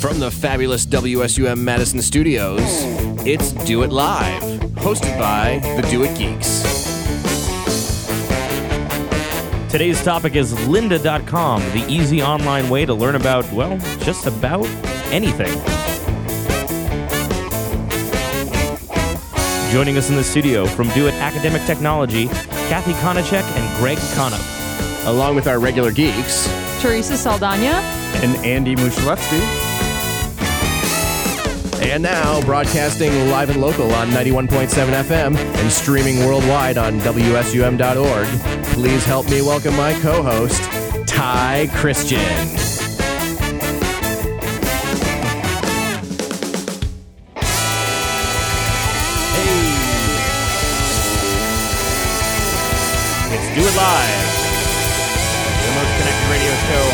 From the fabulous WSUM Madison studios, it's Do It Live, hosted by the Do It Geeks. Today's topic is lynda.com, the easy online way to learn about, well, just about anything. Joining us in the studio from Do It Academic Technology, Kathy Konachek and Greg Conop. Along with our regular geeks, Teresa Saldana. and Andy Mushlewski. And now broadcasting live and local on 91.7 FM and streaming worldwide on WSUM.org. Please help me welcome my co host, Ty Christian. Hey. It's Do It Live, the most connected radio show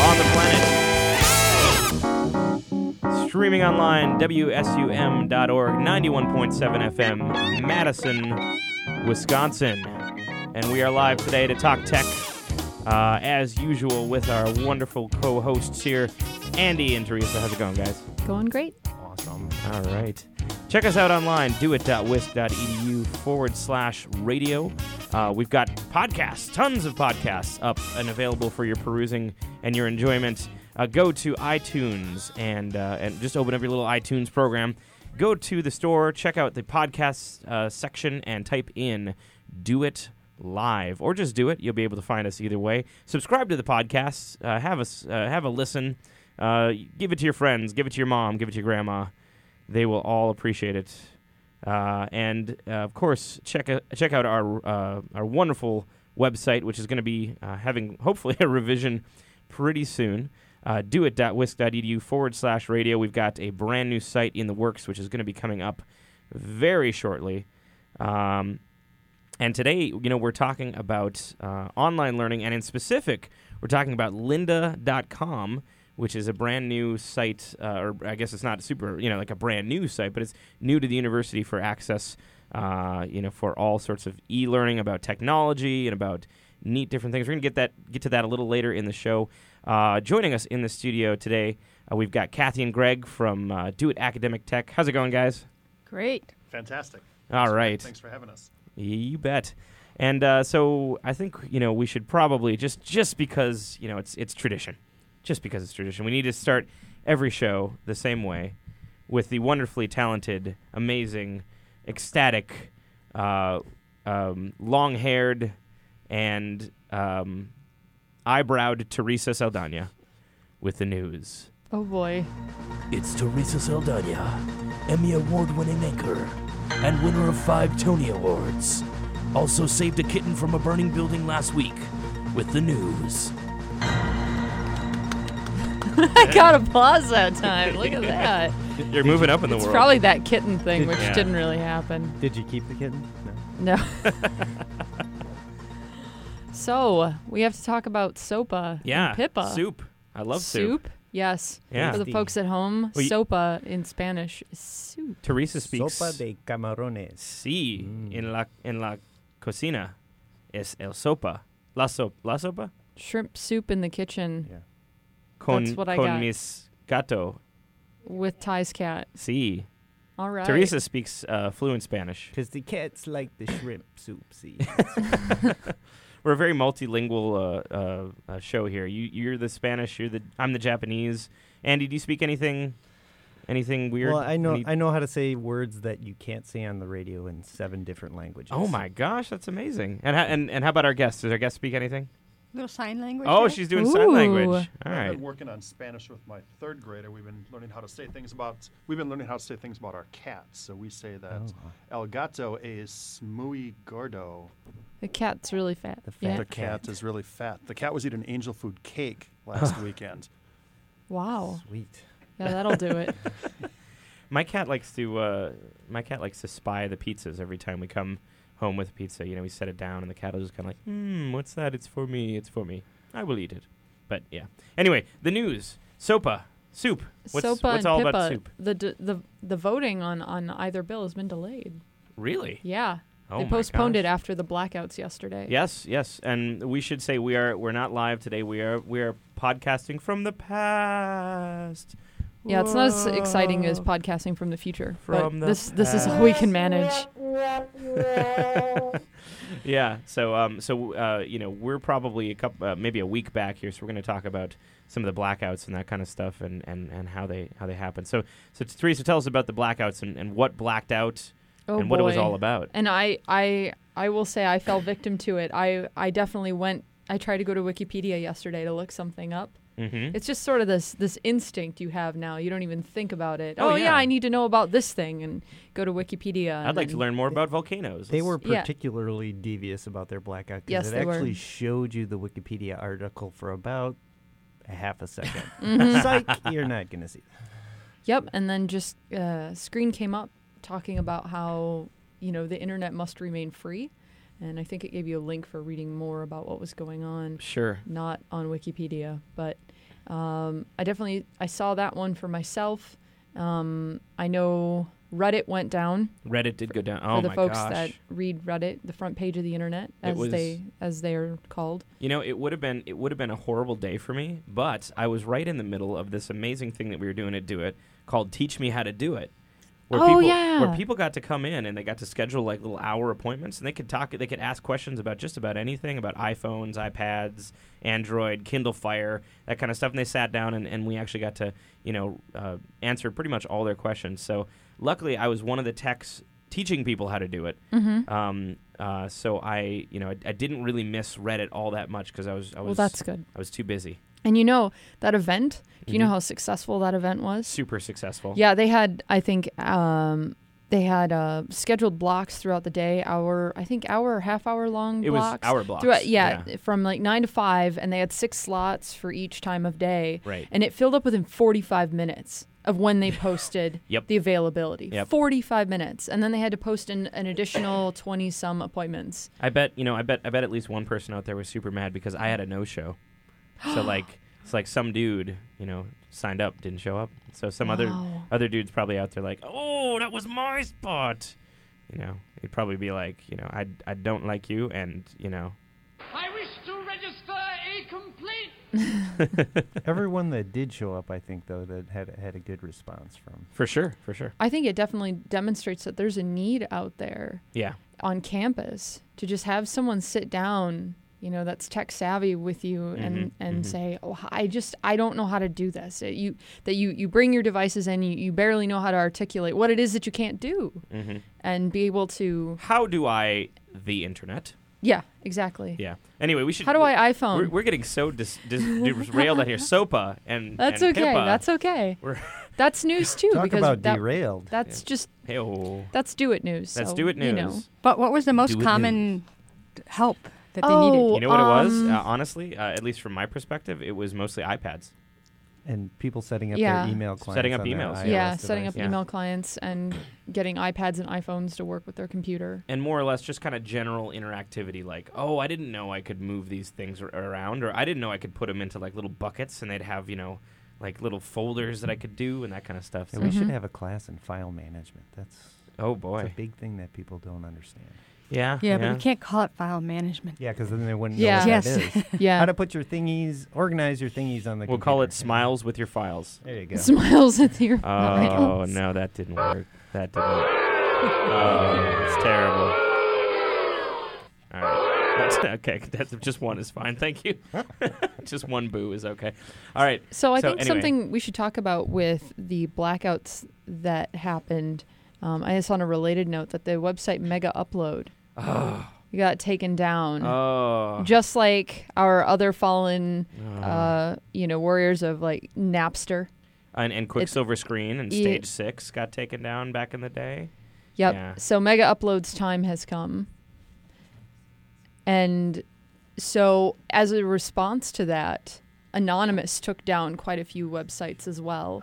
Streaming online, WSUM.org, 91.7 FM, Madison, Wisconsin. And we are live today to talk tech, uh, as usual, with our wonderful co hosts here, Andy and Teresa. How's it going, guys? Going great. Awesome. All right. Check us out online, doit.wisc.edu forward slash radio. Uh, we've got podcasts, tons of podcasts up and available for your perusing and your enjoyment. Uh, go to iTunes and uh, and just open up your little iTunes program. Go to the store, check out the podcast uh, section, and type in "Do It Live" or just "Do It." You'll be able to find us either way. Subscribe to the podcast. Uh, have us uh, have a listen. Uh, give it to your friends. Give it to your mom. Give it to your grandma. They will all appreciate it. And of course, check check out our our wonderful website, which is going to be having hopefully a revision pretty soon. Uh, doit.wisc.edu forward slash radio. We've got a brand new site in the works, which is going to be coming up very shortly. Um, and today, you know, we're talking about uh, online learning, and in specific, we're talking about lynda.com, which is a brand new site, uh, or I guess it's not super, you know, like a brand new site, but it's new to the university for access, uh, you know, for all sorts of e-learning about technology and about neat different things. We're gonna get that get to that a little later in the show. Uh, joining us in the studio today, uh, we've got Kathy and Greg from uh, Do It Academic Tech. How's it going, guys? Great. Fantastic. All right. Thanks for having us. You bet. And uh, so I think you know we should probably just just because you know it's it's tradition, just because it's tradition, we need to start every show the same way, with the wonderfully talented, amazing, ecstatic, uh, um, long-haired, and um, eyebrowed Teresa Saldana, with the news. Oh boy. It's Teresa Saldana, Emmy Award winning anchor and winner of five Tony Awards. Also saved a kitten from a burning building last week with the news. I got applause that time. Look at that. You're moving up in the It's world. probably that kitten thing, which Yeah. didn't really happen. Did you keep the kitten? No. No. so we have to talk about SOPA. and yeah, PIPA. soup. I love soup. Soup? Yes. Yeah. For the folks at home, Well, you- SOPA in Spanish is soup. Teresa speaks. Sopa de camarones. Sí, Mm. en la en la cocina es el sopa. La sopa, la sopa Shrimp soup in the kitchen Yeah. con That's what I con got. mis gato. with Ty's cat. Sí. All right. Teresa speaks uh, fluent Spanish. Because the cats like the shrimp soup. See. We're a very multilingual uh, uh, uh, show here. You you're the Spanish. You're the I'm the Japanese. Andy, do you speak anything anything weird? well, I know Any- I know how to say words that you can't say on the radio in seven different languages. oh my gosh, that's amazing. And ha- and and how about our guests? Does our guest speak anything? Little sign language. Oh, there? she's doing sign language. Ooh. All I've right. been working on Spanish with my third grader. We've been learning how to say things about. We've been learning how to say things about our cats. So we say that Oh. El gato es muy gordo. The cat's really fat. The yeah. The cat is really fat. The cat was eating angel food cake last weekend. Wow. Sweet. Yeah, that'll do it. My cat likes to uh, my cat likes to spy the pizzas every time we come home with pizza. You know, we set it down and the cat will just kind of like, hmm, what's that? It's for me. It's for me. I will eat it. But yeah. Anyway, the news. Sopa. Soup. What's, SOPA what's and all PIPA. about soup? The, d- the the voting on on either bill has been delayed. Really? Yeah. Oh they postponed it after the blackouts yesterday. Yes, yes, and we should say we are we're not live today. We are we are podcasting from the past. Yeah, it's not as exciting as podcasting from the future. From the but this this is all we can manage. yeah. So, um, so uh, you know, we're probably a couple, uh, maybe a week back here, so we're going to talk about some of the blackouts and that kind of stuff, and, and, and how they how they happen. So, so Teresa, tell us about the blackouts and, and what blacked out Oh and what it was all about. And I, I, I will say I fell victim to it. I, I definitely went. I tried to go to Wikipedia yesterday to look something up. Mm-hmm. It's just sort of this this instinct you have now. You don't even think about it. Oh, Oh, yeah. yeah. I need to know about this thing and go to Wikipedia. I'd like to learn more about volcanoes. They were Yeah. particularly devious about their blackout Yes, it they were. actually showed you the Wikipedia article for about a half a 2nd Mhm. Psych, you're not going to see. Yep, and then just uh, screen came up talking about how you know the internet must remain free, and I think it gave you a link for reading more about what was going on. sure. Not on Wikipedia, but um, I definitely I saw that one for myself. Um, I know Reddit went down Reddit did go down. Oh for the folks gosh. that read Reddit, the front page of the internet, as was- they as they are called. You know, it would have been it would have been a horrible day for me, but I was right in the middle of this amazing thing that we were doing at Do It called Teach Me How to Do It. Where Oh, people, yeah. Where people got to come in and they got to schedule like little hour appointments and they could talk they could ask questions about just about anything about iPhones, iPads, Android, Kindle Fire, that kind of stuff. And they sat down and, and we actually got to, you know, uh, answer pretty much all their questions. So luckily I was one of the techs teaching people how to do it. Mm-hmm. Um, uh, so I, you know, I, I didn't really miss Reddit all that much because I was, I Well, that's good. I was too busy. And you know that event. Do you know Mhm. how successful that event was? Super successful. Yeah, they had I think um, they had uh, scheduled blocks throughout the day, hour I think hour or half hour long it was blocks. hour blocks. Throughout, yeah, from like nine to five, and they had six slots for each time of day, Right. and it filled up within forty five minutes of when they posted Yep. the availability. Yep. Forty five minutes, and then they had to post an, an additional twenty some appointments. I bet you know. I bet. I bet at least one person out there was super mad because I had a no show. So like, it's like some dude, you know, signed up, didn't show up. So some other Wow. other dudes probably out there like, oh, that was my spot. You know, he'd probably be like, you know, I I don't like you, and you know, I wish to register a complaint. Everyone that did show up, I think, though, that had had a good response from. for sure, for sure. I think it definitely demonstrates that there's a need out there Yeah. on campus to just have someone sit down you know that's tech savvy with you and Mhm, and mhm. say oh i just i don't know how to do this It- you that you you bring your devices in you, you barely know how to articulate what it is that you can't do hmm and be able to How do I the internet? yeah exactly Yeah. Anyway, we should. how do i We're, iphone we're getting so dis, dis, derailed out here. SOPA and that's and okay HIPAA. that's okay We're- that's news too Talk because about that, derailed. that's Yeah. just Hey, that's do it news Let's so, do it news. you know But what was the most Do it common help that they Oh, needed? You know what it was? Um, Uh, honestly, uh, at least from my perspective, it was mostly iPads. and people setting up Yeah. their email clients. Setting up emails. iOS yeah setting up Yeah. email clients and getting ipads and iphones to work with their computer And more or less just kind of general interactivity like, oh, I didn't know I could move these things ar- around, or I didn't know I could put them into like little buckets and they'd have, you know, like little folders that I could do and that kind of stuff. Yeah, we should Mhm. have a class in file management. That's oh, it's boy. a big thing that people don't understand. Yeah. yeah, but you can't call it file management. Yeah, because then they wouldn't Yeah. know what Yes. that is. yeah How to put your thingies, organize your thingies on the We'll call it computer. Smiles with Your files. There you go. smiles at your Oh, no, that didn't work. That didn't work. Oh, it's terrible. All right. That's, okay, that's, just one is fine. Thank you. just one boo is okay. All right. So I think anyway. something we should talk about with the blackouts that happened. Um, I just on a related note that the website Mega Upload Oh. got taken down, Oh. just like our other fallen, Oh. uh, you know, warriors of like Napster. and, and Quicksilver Screen and. Stage 6 got taken down back in the day. Yep. Yeah. So Mega Upload's time has come, and so as a response to that, Anonymous took down quite a few websites as well.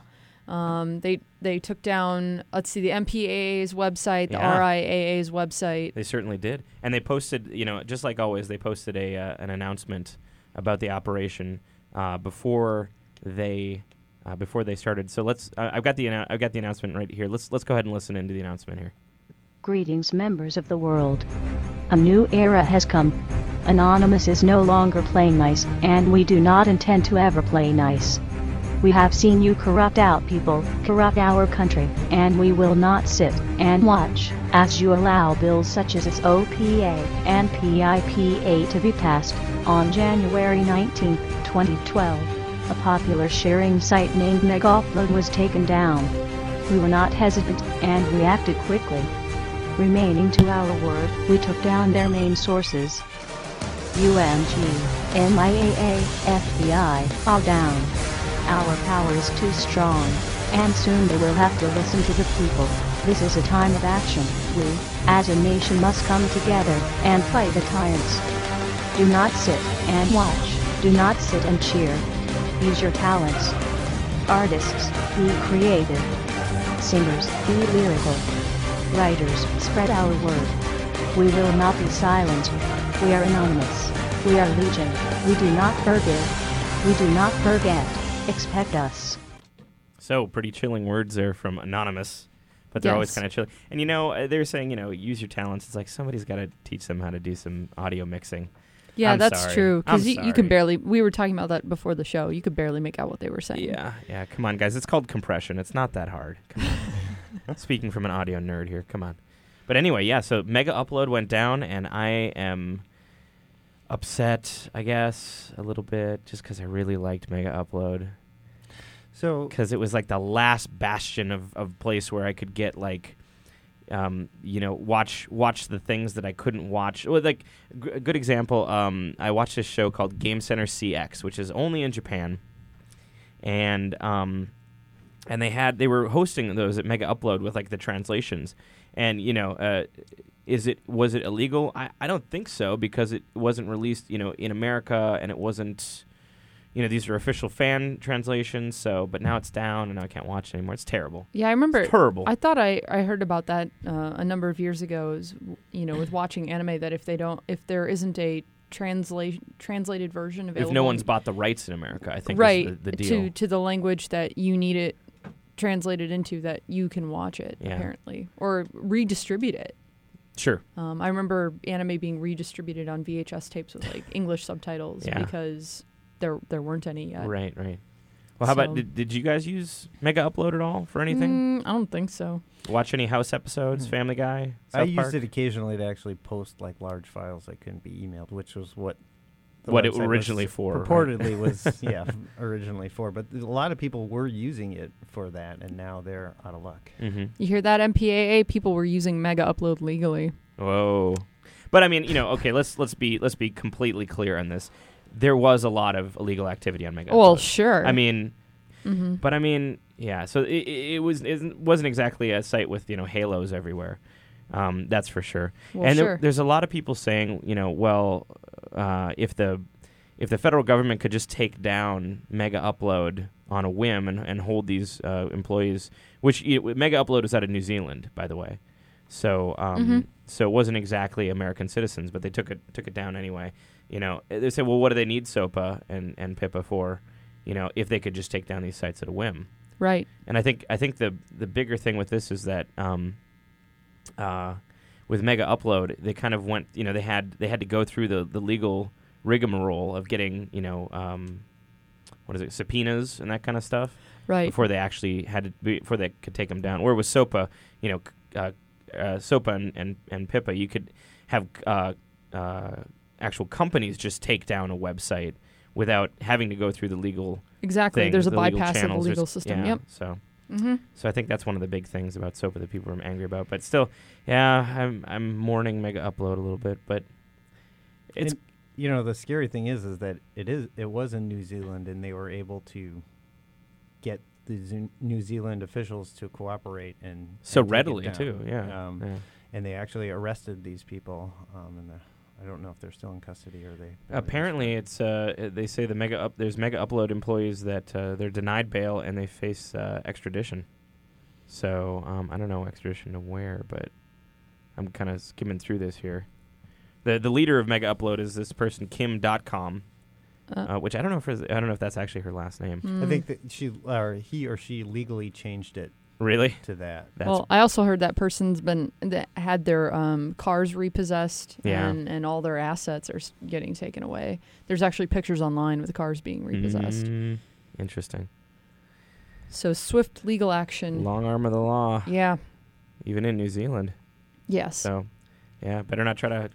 Um, they they took down let's see the MPAA's website, the Yeah. RIAA's website. They certainly did. And they posted, you know, just like always, they posted a uh, an announcement about the operation uh, before they uh, before they started. So let's. Uh, I've got the annou- I've got the announcement right here. Let's let's go ahead and listen into the announcement here. Greetings, members of the world. A new era has come. Anonymous is no longer playing nice, and we do not intend to ever play nice. We have seen you corrupt our people, corrupt our country, and we will not sit and watch as you allow bills such as SOPA and PIPA to be passed. On January 19, 2012, a popular sharing site named Megaupload was taken down. We were not hesitant and reacted quickly. Remaining to our word, we took down their main sources. UMG, MIAA, FBI, all down. Our power is too strong, and soon they will have to listen to the people. This is a time of action. We, as a nation, must come together and fight the tyrants. Do not sit and watch. Do not sit and cheer. Use your talents. Artists, be creative. Singers, be lyrical. Writers, spread our word. We will not be silent. We are anonymous. We are legion. We do not forgive. We do not forget. Expect us. So pretty chilling words there from Anonymous, but they're always kind of chilling. And you know, uh, they were saying, you know, use your talents. It's like somebody's got to teach them how to do some audio mixing. Yeah, I'm that's sorry. true. Because you, you can barely. We were talking about that before the show. You could barely make out what they were saying. Yeah, yeah. Come on, guys. It's called compression. It's not that hard. Come on. Speaking from an audio nerd here. Come on. But anyway, yeah. So Mega Upload went down, and I am upset. I guess a little bit, just because I really liked Mega Upload. So because it was like the last bastion of of place where I could get like. Um, you know, watch watch the things that I couldn't watch. Well, like g- a good example, um, I watched this show called Game Center CX, which is only in Japan, and um, and they had they were hosting those at Mega Upload with like the translations, and you know, uh, is it was it illegal? I, I don't think so because it wasn't released, you know, in America, and it wasn't you know, these are official fan translations. So, but now it's down, and I can't watch it anymore. It's terrible. Yeah, I remember. It's terrible. I thought I, I heard about that uh, a number of years ago. Is you know with watching anime that if they don't if there isn't a translate translated version available, if no one's bought the rights in America, I think right is the, the deal. to to the language that you need it translated into, that you can watch it Yeah. apparently or redistribute it. sure. Um, I remember anime being redistributed on VHS tapes with like English subtitles Yeah. because there there weren't any yet. Right, right. Well, how about did, did you guys use Mega Upload at all for anything? Mm, I don't think so. Watch any House episodes, Family Guy, South I used it occasionally to actually post like large files that couldn't be emailed, which was what the What it website was originally for, right? Purportedly was yeah originally for, but a lot of people were using it for that, and now they're out of luck. Mm-hmm. You hear that MPAA? People were using Mega Upload legally. Whoa. But I mean, you know, okay, let's let's be let's be completely clear on this. There was a lot of illegal activity on Mega. Well, Upload. sure. I mean, hmm but I mean, yeah. So it, it, it was it wasn't exactly a site with you know halos everywhere. Um, that's for sure. Well, and there- there's a lot of people saying, you know, well, uh, if the if the federal government could just take down Mega Upload on a whim and, and hold these uh, employees, which you Mega Upload is out of New Zealand, by the way, so um, Mhm. so it wasn't exactly American citizens, but they took it took it down anyway. You know, they say, well, what do they need SOPA and and PIPA for? You know, if they could just take down these sites at a whim. right. And I think I think the the bigger thing with this is that um, uh, with Mega Upload, they kind of went. You know, they had they had to go through the the legal rigmarole of getting you know um, what is it subpoenas and that kind of stuff Right. before they actually had to be, before they could take them down. Where with SOPA, you know, uh, uh, SOPA and, and and PIPA, you could have uh, uh, actual companies just take down a website without having to go through the legal Exactly. thing, There's a the legal bypass of the legal system. yeah, Yep. So hmm so I think that's one of the big things about SOPA that people are angry about. But still, yeah, I'm I'm mourning Mega Upload a little bit, but it's And, you know the scary thing is is that it is it was in New Zealand and they were able to get the Zu- New Zealand officials to cooperate and so and readily too. Yeah. Um, yeah. and they actually arrested these people. Um, and the, I don't know if they're still in custody or they. Apparently, it's uh, they say the mega up there's mega upload employees that uh, they're denied bail and they face uh, extradition. So um, I don't know extradition to where, but I'm kind of skimming through this here. the The leader of Mega Upload is this person Kim Dotcom, Uh, uh, which I don't know if I don't know if that's actually her last name. mm. I think that she or he or she legally changed it Really? to that. That's well, I also heard that person's been that had their um, cars repossessed Yeah. and, and all their assets are getting taken away. There's actually pictures online with cars being repossessed. Mm, interesting. So swift legal action. Long arm of the law, Yeah. even in New Zealand. Yes. So, yeah, better not try to,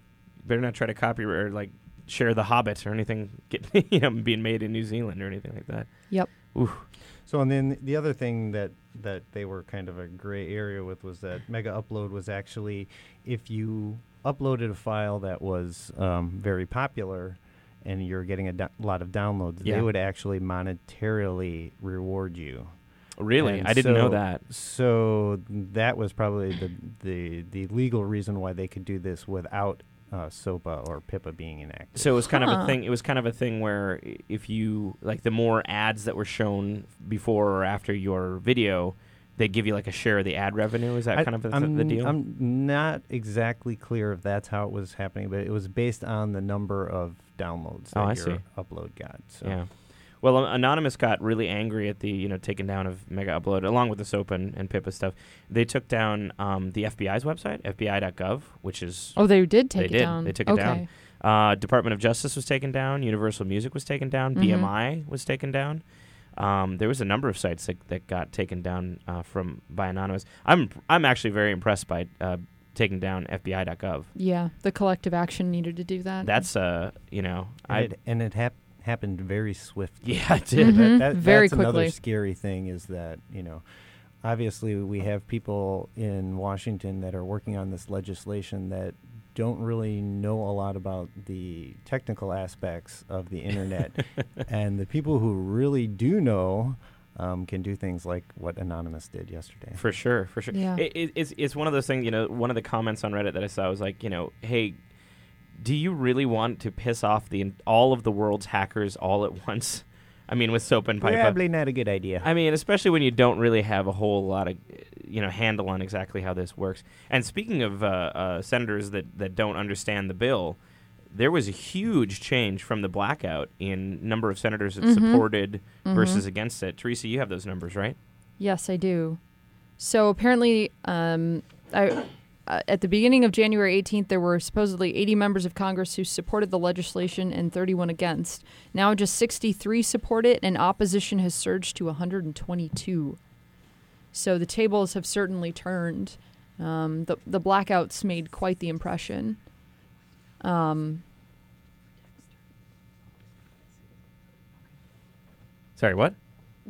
better not try to copy or like share The Hobbit or anything get you know being made in New Zealand or anything like that. Yep. Ooh. So and then the other thing that that they were kind of a gray area with was that Mega Upload was actually if you uploaded a file that was um, very popular and you're getting a do- lot of downloads, Yeah. they would actually monetarily reward you. Really, And I didn't know that. So that was probably the the the legal reason why they could do this without uh, SOPA or PIPA being enacted. So it was kind of a thing. It was kind of a thing where if you like the more ads that were shown before or after your video, they give you like a share of the ad revenue. Is that I- kind of the, the deal? I'm not exactly clear if that's how it was happening, but it was based on the number of downloads that Oh, I your see. upload got. So. Yeah. Well, Anonymous got really angry at the you know taking down of Mega Upload along with the SOPA and, and PIPA stuff. They took down um, the FBI's website, FBI.gov, which is Oh, they did take They it did. down. They took it down. uh, Department of Justice was taken down, Universal Music was taken down, Mhm. BMI was taken down. Um, there was a number of sites that, that got taken down uh, from by Anonymous. I'm I'm actually very impressed by uh, taking down FBI.gov. Yeah, the collective action needed to do that. That's uh you know And I it, and it hap- happened very swiftly. Yeah, it did. Mhm. That, that, Very that's another quickly. scary thing is that you know, obviously we have people in Washington that are working on this legislation that don't really know a lot about the technical aspects of the internet, and the people who really do know um, can do things like what Anonymous did yesterday. For sure, for sure. Yeah. It, it, it's, it's one of those things, you know, one of the comments on Reddit that I saw was like, you know, hey, do you really want to piss off the all of the world's hackers all at once? I mean, with soap and pipe. Probably not a good idea. I mean, especially when you don't really have a whole lot of, you know, handle on exactly how this works. And speaking of uh, uh, senators that, that don't understand the bill, there was a huge change from the blackout in number of senators that Mhm. supported Mhm. versus against it. Teresa, you have those numbers, right? Yes, I do. So apparently, um, I, uh, at the beginning of January 18th, there were supposedly 80 members of Congress who supported the legislation and 31 against. Now, just 63 support it, and opposition has surged to 122. So the tables have certainly turned. Um, the the blackouts made quite the impression. Um, Sorry, what?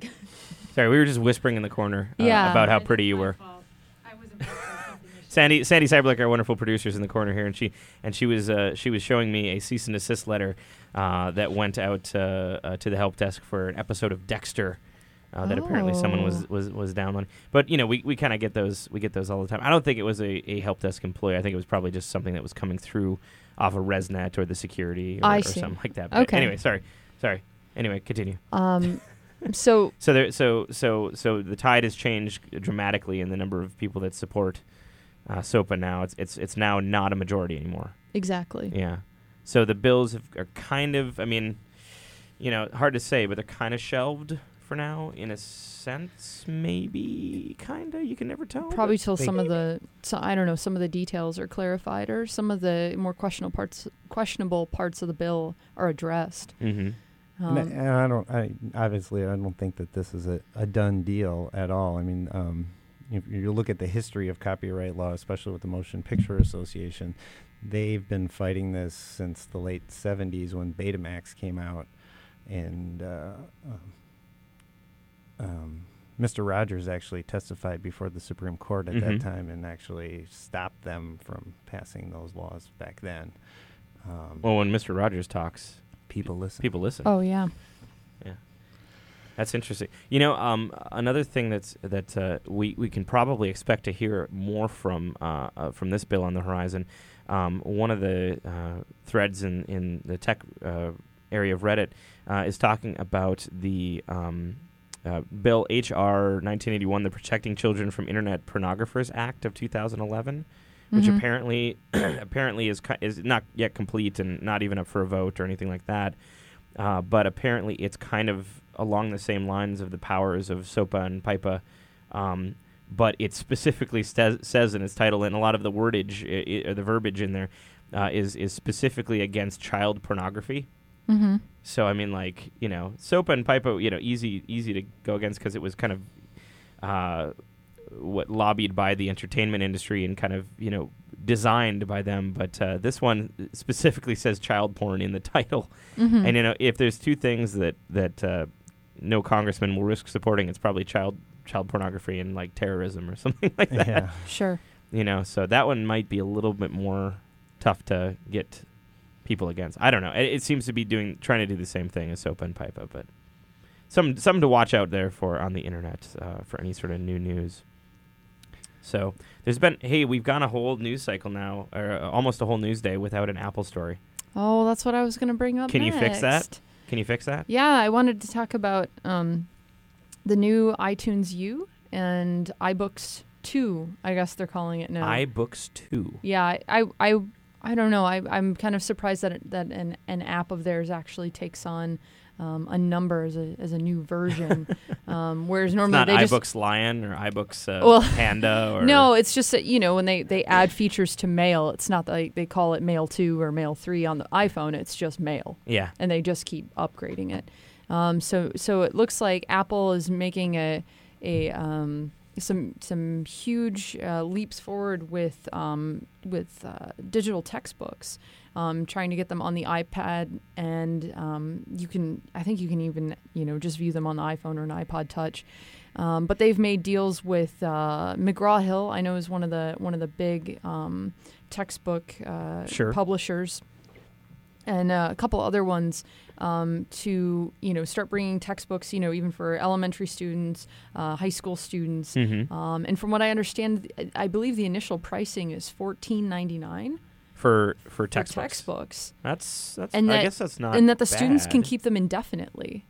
Sorry, we were just whispering in the corner uh, Yeah. about how pretty you were. Sandy Sandy Cyberlick, our wonderful producer, is in the corner here, and she and she was uh, she was showing me a cease and desist letter uh, that went out uh, uh, to the help desk for an episode of Dexter. Uh, that apparently someone was, Oh. was, was downloading, but you know we, we kind of get those we get those all the time. I don't think it was a, a help desk employee. I think it was probably just something that was coming through off of ResNet or the security or, or something like that. But Okay. Anyway, sorry, sorry. Anyway, continue. um, so So there, so so so the tide has changed dramatically in the number of people that support uh, SOPA now. It's it's it's now not a majority anymore. exactly. Yeah. So the bills have, are kind of, I mean, you know, hard to say, but they're kind of shelved for now in a sense. Maybe, kind of. You can never tell. Probably till They- some of the, so, I don't know, some of the details are clarified, or some of the more questionable parts, questionable parts of the bill are addressed. hmm Um, and, I, and I don't. I obviously I don't think that this is a, a done deal at all. I mean, um, if you look at the history of copyright law, especially with the Motion Picture Association, they've been fighting this since the late '70s when Betamax came out, and uh, um, um, Mr. Rogers actually testified before the Supreme Court at Mhm. that time and actually stopped them from passing those laws back then. Um, Well, when Mr. Rogers talks, people listen. people listen. oh yeah. yeah. That's interesting. You know, um, another thing that's that uh, we we can probably expect to hear more from uh, uh, from this bill on the horizon. Um, one of the uh, threads in in the tech uh, area of Reddit uh, is talking about the um, uh, bill HR 1981, the Protecting Children from Internet Pornographers Act of 2011, which Mhm. apparently apparently is is not yet complete and not even up for a vote or anything like that. Uh, but apparently, it's kind of along the same lines of the powers of SOPA and PIPA. Um, but it specifically says, says in its title, and a lot of the wordage, i- i- or the verbiage in there, uh, is is specifically against child pornography. Mm-hmm. So I mean, like you know, Sopa and Pipa, you know, easy easy to go against because it was kind of uh, what lobbied by the entertainment industry and kind of you know designed by them. But uh, this one specifically says child porn in the title, Mm-hmm. and you know, if there's two things that that uh, no congressman will risk supporting, it's probably child child pornography and like terrorism or something like that. yeah. Sure. You know, so that one might be a little bit more tough to get people against. I don't know. It, it seems to be doing trying to do the same thing as SOPA and Pipa, but some something to watch out there for on the internet uh, for any sort of new news. So there's been hey, we've gone a whole news cycle now, or uh, almost a whole news day without an Apple story. Oh, that's what I was going to bring up. Can you fix that? Can you fix that? Yeah, I wanted to talk about um, the new iTunes U and iBooks 2, I guess they're calling it now. iBooks two. yeah, I, I, I, I don't know. I, I'm kind of surprised that it, that an, an app of theirs actually takes on um, a number as a, as a new version, um, whereas It's normally not they just iBooks Lion or iBooks uh, Well, Panda or no, it's just that you know when they they add features to Mail, it's not like they call it Mail two or Mail three on the iPhone. It's just Mail. Yeah. and they just keep upgrading it. Um, so so it looks like Apple is making a a um, some some huge uh, leaps forward with um, with uh, digital textbooks, um, trying to get them on the iPad, and um, you can I think you can even you know just view them on the iPhone or an iPod Touch. Um, but they've made deals with uh, McGraw Hill. I know is one of the one of the big um, textbook uh, Sure. publishers, and uh, a couple other ones um, to you know start bringing textbooks. You know, even for elementary students, uh, high school students. Mhm. Um, and from what I understand, I- believe the initial pricing is fourteen ninety nine for for for textbooks. textbooks, That's that's. and I that guess that's not. and that the students can keep them indefinitely.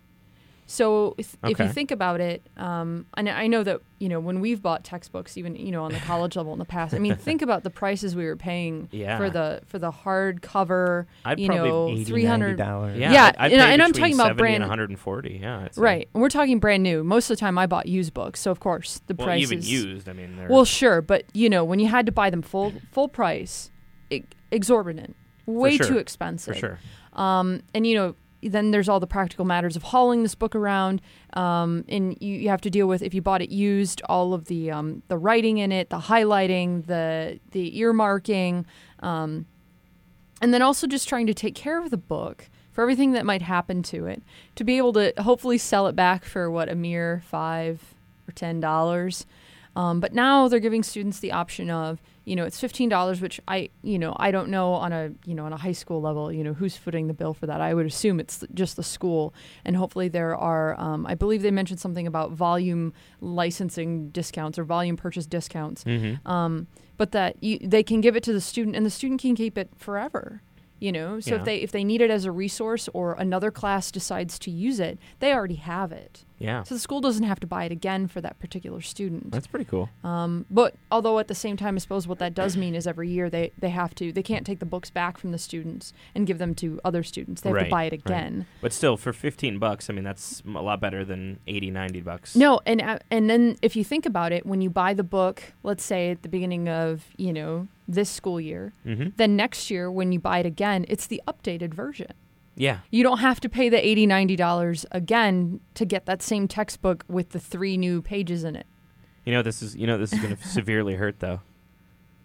So if, if you think about it, um, and I know that you know when we've bought textbooks, even you know on the college level in the past. I mean, think about the prices we were paying Yeah. for the for the hardcover. I'd you probably know, $80, three hundred. $90. Yeah, Yeah, I'd, I'd and I- pay and I'm talking about brand- and 140. Yeah, I'd say. Right, and we're talking brand new. Most of the time, I bought used books, so of course the Well, prices. even used. I mean, they're, Well, sure, but you know when you had to buy them full full price, e- exorbitant, way sure. too for expensive. sure. Um, and you know, then there's all the practical matters of hauling this book around, um, and you, you have to deal with if you bought it used, all of the um, the writing in it, the highlighting, the the earmarking, um, and then also just trying to take care of the book for everything that might happen to it, to be able to hopefully sell it back for what a mere five or ten dollars. Um, but now they're giving students the option of, you know, it's fifteen dollars, which I, you know, I don't know on a, you know, on a high school level, you know, who's footing the bill for that. I would assume it's just the school, and hopefully there are. Um, I believe they mentioned something about volume licensing discounts or volume purchase discounts, Mm-hmm. um, but that you, they can give it to the student, and the student can keep it forever. You know, so Yeah. if they if they need it as a resource or another class decides to use it, they already have it. Yeah, So the school doesn't have to buy it again for that particular student. that's pretty cool. Um, but although at the same time, I suppose what that does mean is every year they, they have to they can't take the books back from the students and give them to other students. They have Right, to buy it right. again. But still, for 15 bucks, I mean, that's a lot better than 80, 90 bucks. No, and uh, and then if you think about it, when you buy the book, let's say at the beginning of you know this school year, Mm-hmm. then next year when you buy it again, it's the updated version. Yeah. You don't have to pay the 80 90 dollars again to get that same textbook with the three new pages in it. You know this is you know this is going to severely hurt though.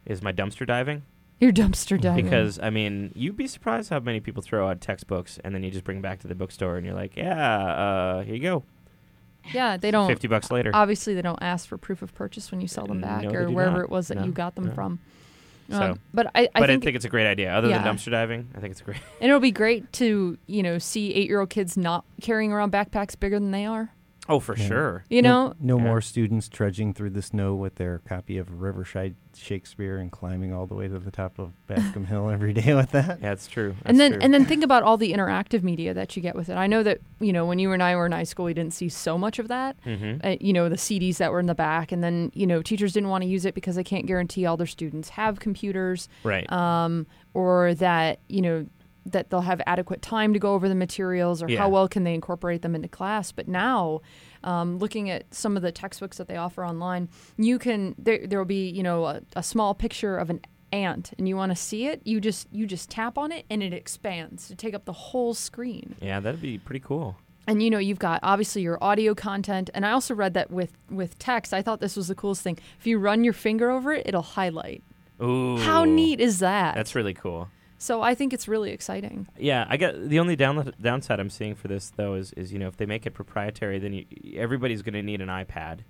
Is my dumpster diving? Your dumpster diving. Because I mean, you'd be surprised how many people throw out textbooks and then you just bring them back to the bookstore and you're like, yeah, uh, here you go. yeah, they don't 50 bucks later. obviously they don't ask for proof of purchase when you sell them back No, or wherever not. it was that No, you got them no. from. So- Um, but I, I but think, I think it's a great idea. Other Yeah. than dumpster diving, I think it's great. and it'll be great to you know see eight year old kids not carrying around backpacks bigger than they are. Oh, for Yeah. sure. You know, no, no Yeah. more students trudging through the snow with their copy of Riverside Shakespeare and climbing all the way to the top of Bascom Hill every day with that. Yeah, it's true. and then true. and then think about all the interactive media that you get with it. I know that you know when you and I were in high school, we didn't see so much of that. Mhm. Uh, you know the CDs that were in the back, and then you know teachers didn't want to use it because they can't guarantee all their students have computers. right. um, or that you know that they'll have adequate time to go over the materials or Yeah. how well can they incorporate them into class but now um, looking at some of the textbooks that they offer online you can there there will be you know a, a small picture of an ant and you want to see it, you just you just tap on it and it expands to take up the whole screen. Yeah, that'd be pretty cool. And you know, you've got obviously your audio content and I also read that with with text, I thought this was the coolest thing. If you run your finger over it, it'll highlight. Ooh. How neat is that? That's really cool. So I think it's really exciting. Yeah, I get the only down, downside I'm seeing for this though is, is you know if they make it proprietary, then you, everybody's going to need an iPad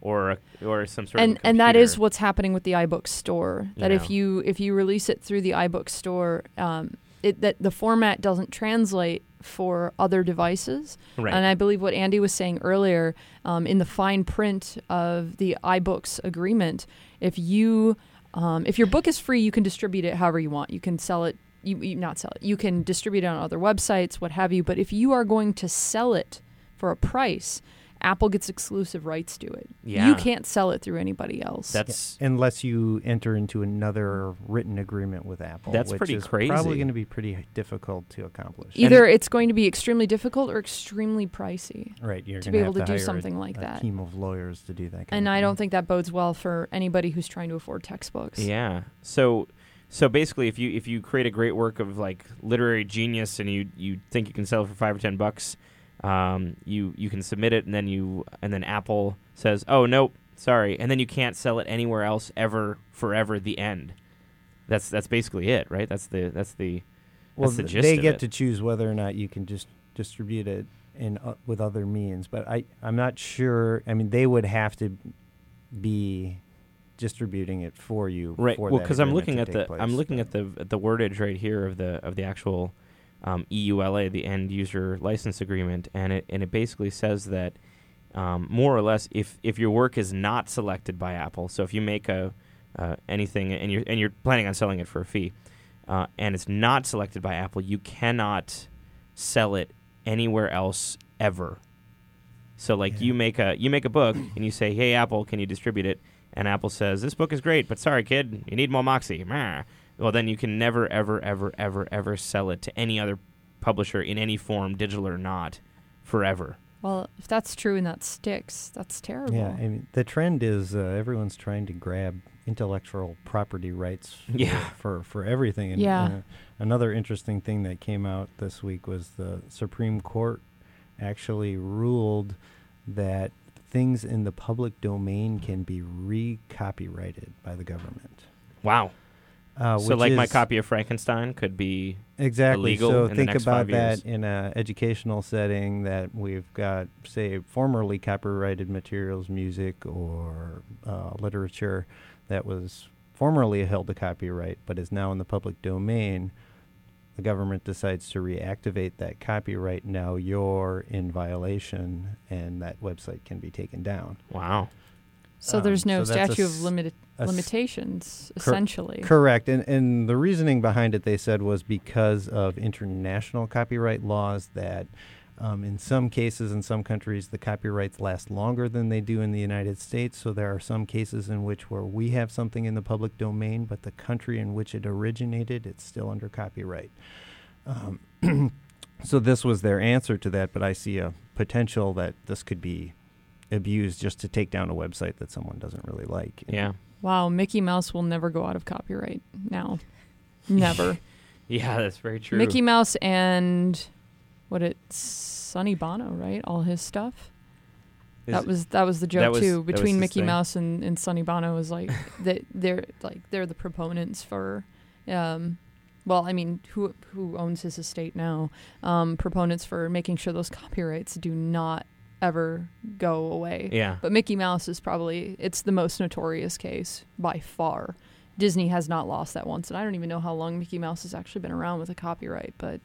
or a, or some sort and of and that is what's happening with the iBook store. That if you if you release it through the iBook store, um, it that the format doesn't translate for other devices. Right. And I believe what Andy was saying earlier um, in the fine print of the iBooks agreement, if you um, if your book is free, you can distribute it however you want. You can sell it. You, you not sell it. You can distribute it on other websites, what have you. But if you are going to sell it for a price, Apple gets exclusive rights to it. Yeah. You can't sell it through anybody else. That's unless you enter into another written agreement with Apple. That's which pretty is crazy. Probably going to be pretty difficult to accomplish. Either it's going to be extremely difficult or extremely pricey. right, you're to be able to do hire a- something like a that. Team of lawyers to do that. Kind And of I don't think that bodes well for anybody who's trying to afford textbooks. Yeah. So so basically if you if you create a great work of like literary genius and you you think you can sell it for 5 or 10 bucks, um, you you can submit it and then you and then Apple says, "Oh, nope, sorry." And then you can't sell it anywhere else ever forever the end. That's that's basically it, right? That's the that's the Well, that's the th- gist they get to choose whether or not you can just distribute it in uh, with other means. But I I'm not sure. I mean, they would have to be distributing it for you. right For well because i'm looking at the i'm place. looking at the at the wordage right here of the of the actual um, eula the end user license agreement and it and it basically says that um, more or less if if your work is not selected by apple so if you make a uh, anything and you're and you're planning on selling it for a fee uh, and it's not selected by apple you cannot sell it anywhere else ever so like Yeah. you make a you make a book and you say, "Hey Apple, can you distribute it?" And Apple says, "This book is great, but sorry kid, you need more Moxie." Meh. Well, then you can never ever ever ever ever sell it to any other publisher in any form, digital or not, forever. Well, if that's true and that sticks, that's terrible. Yeah, I mean, the trend is uh, everyone's trying to grab intellectual property rights for, Yeah. for, for everything. And, Yeah. uh, another interesting thing that came out this week was the Supreme Court actually ruled that things in the public domain can be re-copyrighted by the government. Wow. Uh, so which like my copy of Frankenstein could be Exactly. illegal so in the think next about that in an educational setting that we've got, say, formerly copyrighted materials, music or uh, literature that was formerly held to copyright but is now in the public domain. The government decides to reactivate that copyright. Now you're in violation, and that website can be taken down. wow. So Um, there's no so statute of limit- a s- limitations, Cor- essentially. Correct. And and the reasoning behind it they said was because of international copyright laws that um, in some cases in some countries the copyrights last longer than they do in the United States. So there are some cases in which where we have something in the public domain, but the country in which it originated, it's still under copyright. Um, so this was their answer to that, but I see a potential that this could be abused just to take down a website that someone doesn't really like. Yeah. Wow, Mickey Mouse will never go out of copyright now. Never. Yeah, that's very true. Mickey Mouse and what it's Sonny Bono, right? All his stuff. Is that was that was the joke was- too between Mickey thing? Mouse and, and Sonny Bono was like that they're like they're the proponents for um well I mean who who owns his estate now um proponents for making sure those copyrights do not ever go away Yeah. but Mickey Mouse is probably it's the most notorious case by far Disney has not lost that once and I don't even know how long Mickey Mouse has actually been around with a copyright but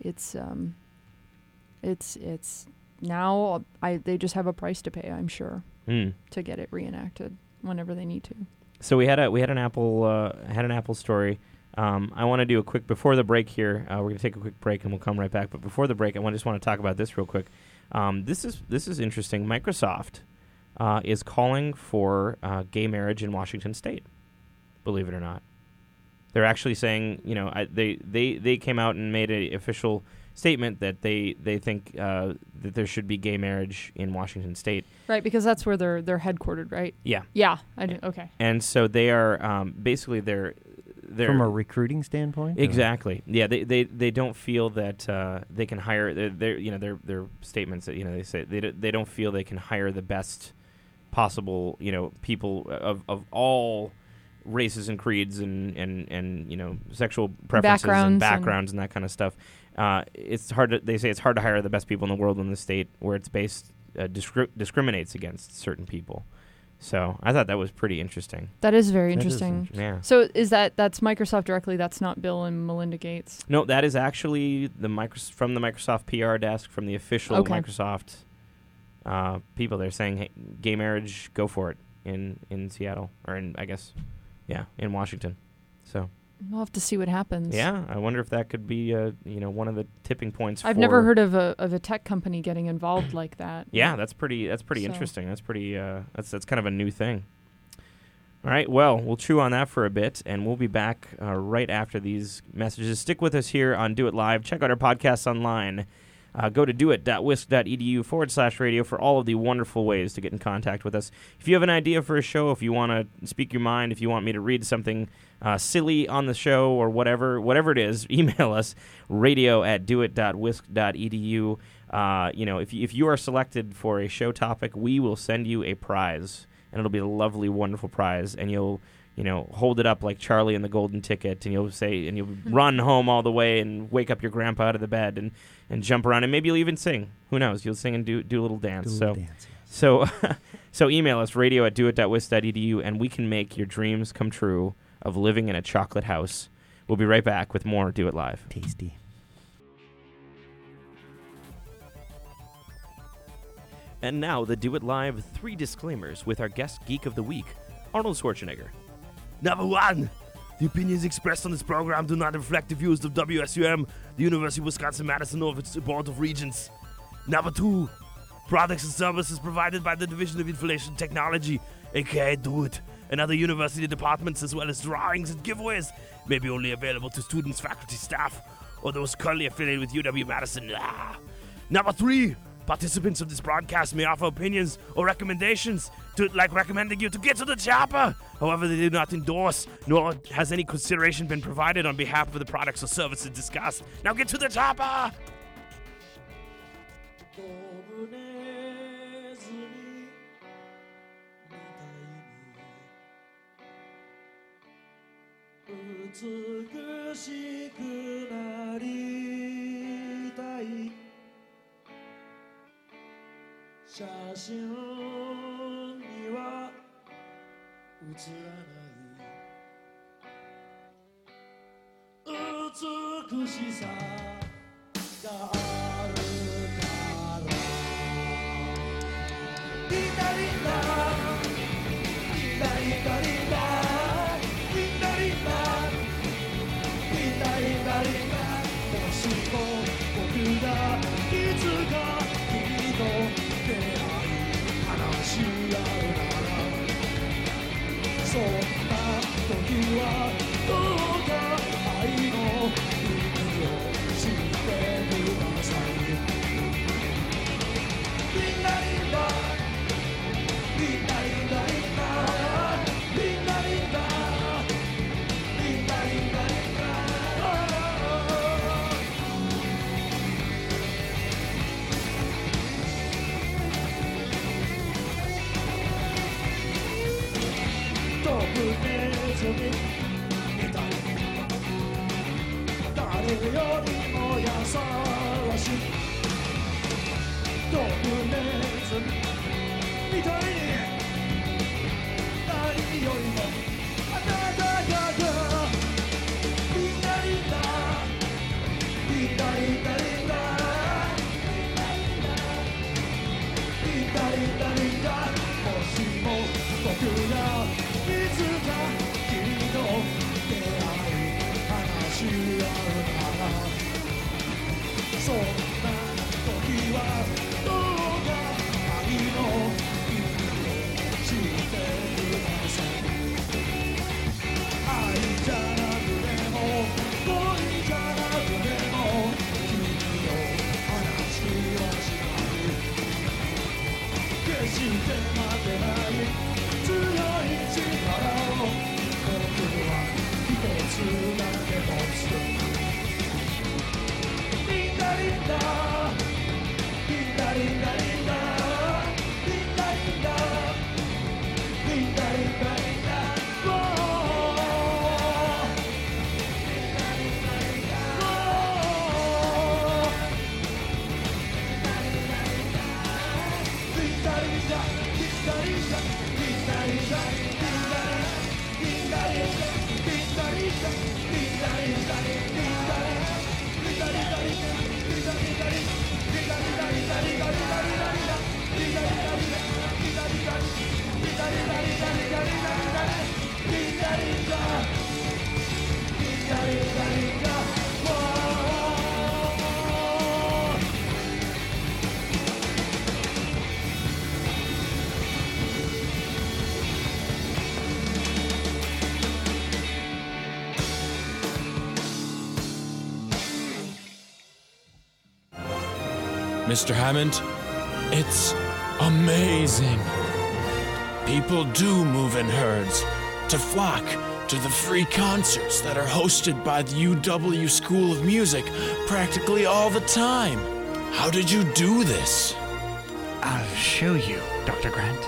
it's um it's it's now I they just have a price to pay I'm sure Mm. to get it reenacted whenever they need to. So we had a we had an Apple uh, had an Apple story. Um, I want to do a quick before the break here. Uh, we're going to take a quick break and we'll come right back. But before the break, I want just want to talk about this real quick. Um, this is this is interesting. Microsoft uh, is calling for uh, gay marriage in Washington State. Believe it or not, they're actually saying you know I, they they they came out and made an official statement that they they think uh, that there should be gay marriage in Washington State. Right, because that's where they're they're headquartered, right? Yeah, Yeah, I do. Okay. and so they are um, basically they're they're From a recruiting standpoint? or- Exactly. Yeah, they, they, they don't feel that uh, they can hire. They're, they're you know their their statements that you know they say they d- they don't feel they can hire the best possible you know people of of all races and creeds and and and you know sexual preferences Backgrounds and and- backgrounds and, that kind of stuff. Uh, it's hard to they say it's hard to hire the best people in the world in the state where it's based uh, discri- discriminates against certain people. So I thought that was pretty interesting. That is very That is interesting. interesting. Yeah. So is that that's Microsoft directly? That's not Bill and Melinda Gates. No, that is actually the micros- from the Microsoft PR desk from the official Okay. Microsoft uh, people. They're saying, "Hey, gay marriage, go for it in in Seattle or in I guess, yeah, in Washington." So We'll have to see what happens. yeah, I wonder if that could be uh, you know one of the tipping points. I've never heard of a of a tech company getting involved like that. Yeah, that's pretty. That's pretty So- interesting. That's pretty. Uh, that's that's kind of a new thing. All right. Well, we'll chew on that for a bit, and we'll be back uh, right after these messages. Stick with us here on Do It Live. Check out our podcasts online. Uh, go to doit.wisc.edu forward slash radio for all of the wonderful ways to get in contact with us. If you have an idea for a show, if you want to speak your mind, if you want me to read something uh, silly on the show or whatever, whatever it is, email us radio at doit.wisc.edu. Uh, you know, if if you are selected for a show topic, we will send you a prize, and it'll be a lovely, wonderful prize, and you'll you know hold it up like Charlie and the Golden Ticket, and you'll say, and you'll hmm. run home all the way and wake up your grandpa out of the bed and and jump around, and maybe you'll even sing. Who knows? You'll sing and do do a little dance. Do a so. little dance, yes. So, so email us radio at doit.wisc.edu and we can make your dreams come true of living in a chocolate house. We'll be right back with more Do It Live. Tasty. And now the Do It Live three disclaimers with our guest geek of the week, Arnold Schwarzenegger. Number one, the opinions expressed on this program do not reflect the views of WSUM, the University of Wisconsin Madison, or its Board of Regents. Number two, products and services provided by the Division of Information Technology, aka Do It, and other university departments, as well as drawings and giveaways, may be only available to students, faculty, staff, or those currently affiliated with UW Madison. Ah. Number three, participants of this broadcast may offer opinions or recommendations, to, like recommending you to get to the chopper. However, they do not endorse, nor has any consideration been provided on behalf of the products or services discussed. Now get to the chopper! 美しくなりたい写真には写らない美しさ 你要听我呀说光なり Mr. Hammond, it's amazing. People do move in herds to flock to the free concerts that are hosted by the UW School of Music practically all the time. How did you do this? I'll show you, Dr. Grant.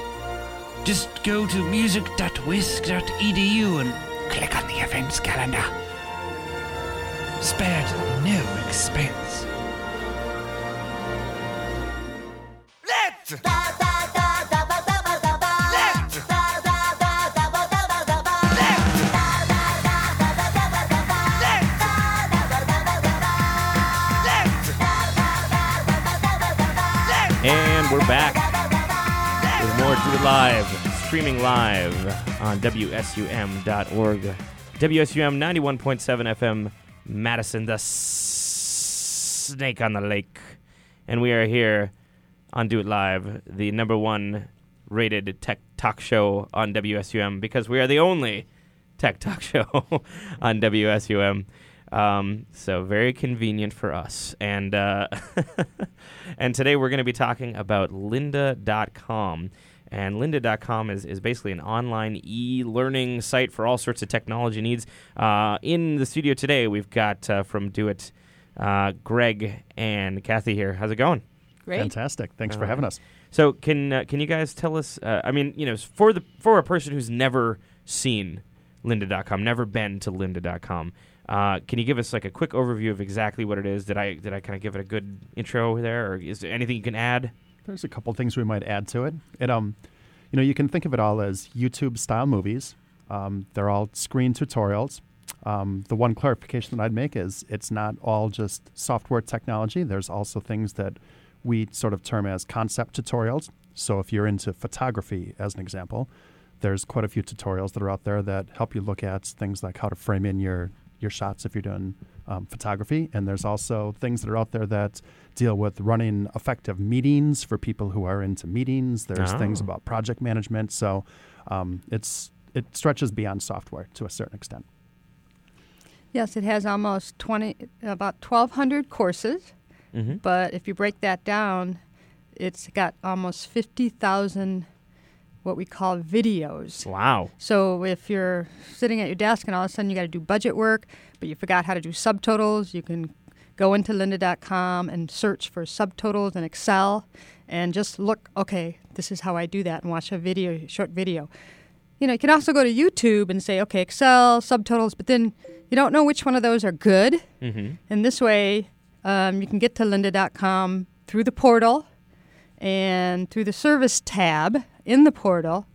Just go to music.wisc.edu and click on the events calendar. Spared no expense. And we're back with more Do It Live, streaming live on WSUM.org. WSUM 91.7 FM, Madison, the snake on the lake. And we are here on Do It Live, the number one rated tech talk show on WSUM, because we are the only tech talk show on WSUM. Um, so very convenient for us. And uh, and today we're going to be talking about lynda.com. And lynda.com is, is basically an online e-learning site for all sorts of technology needs. Uh, in the studio today, we've got uh, from Do It, uh, Greg and Kathy here. How's it going? Great. Fantastic. Thanks for All having us. So can uh, can you guys tell us? Uh, I mean, you know, for the for a person who's never seen lynda.com, never been to lynda.com, uh, can you give us like a quick overview of exactly what it is? Did I did I kind of give it a good intro there, or is there anything you can add? There's a couple things we might add to it. It um, you know, you can think of it all as YouTube style movies. Um, they're all screen tutorials. Um, the one clarification that I'd make is it's not all just software technology. There's also things that we sort of term as concept tutorials. So if you're into photography, as an example, there's quite a few tutorials that are out there that help you look at things like how to frame in your your shots if you're doing um, photography. And there's also things that are out there that deal with running effective meetings for people who are into meetings. There's things Oh. about project management. So um, it's it stretches beyond software to a certain extent. Yes, it has almost 20, about 1,200 courses. Mhm. But if you break that down, it's got almost 50,000 what we call videos. Wow. So if you're sitting at your desk and all of a sudden you got to do budget work, but you forgot how to do subtotals, you can go into lynda.com and search for subtotals in Excel and just look, okay, this is how I do that and watch a video, short video. You know, you can also go to YouTube and say, okay, Excel, subtotals, but then you don't know which one of those are good. Mhm. And this way, um, you can get to lynda.com through the portal and through the service tab in the portal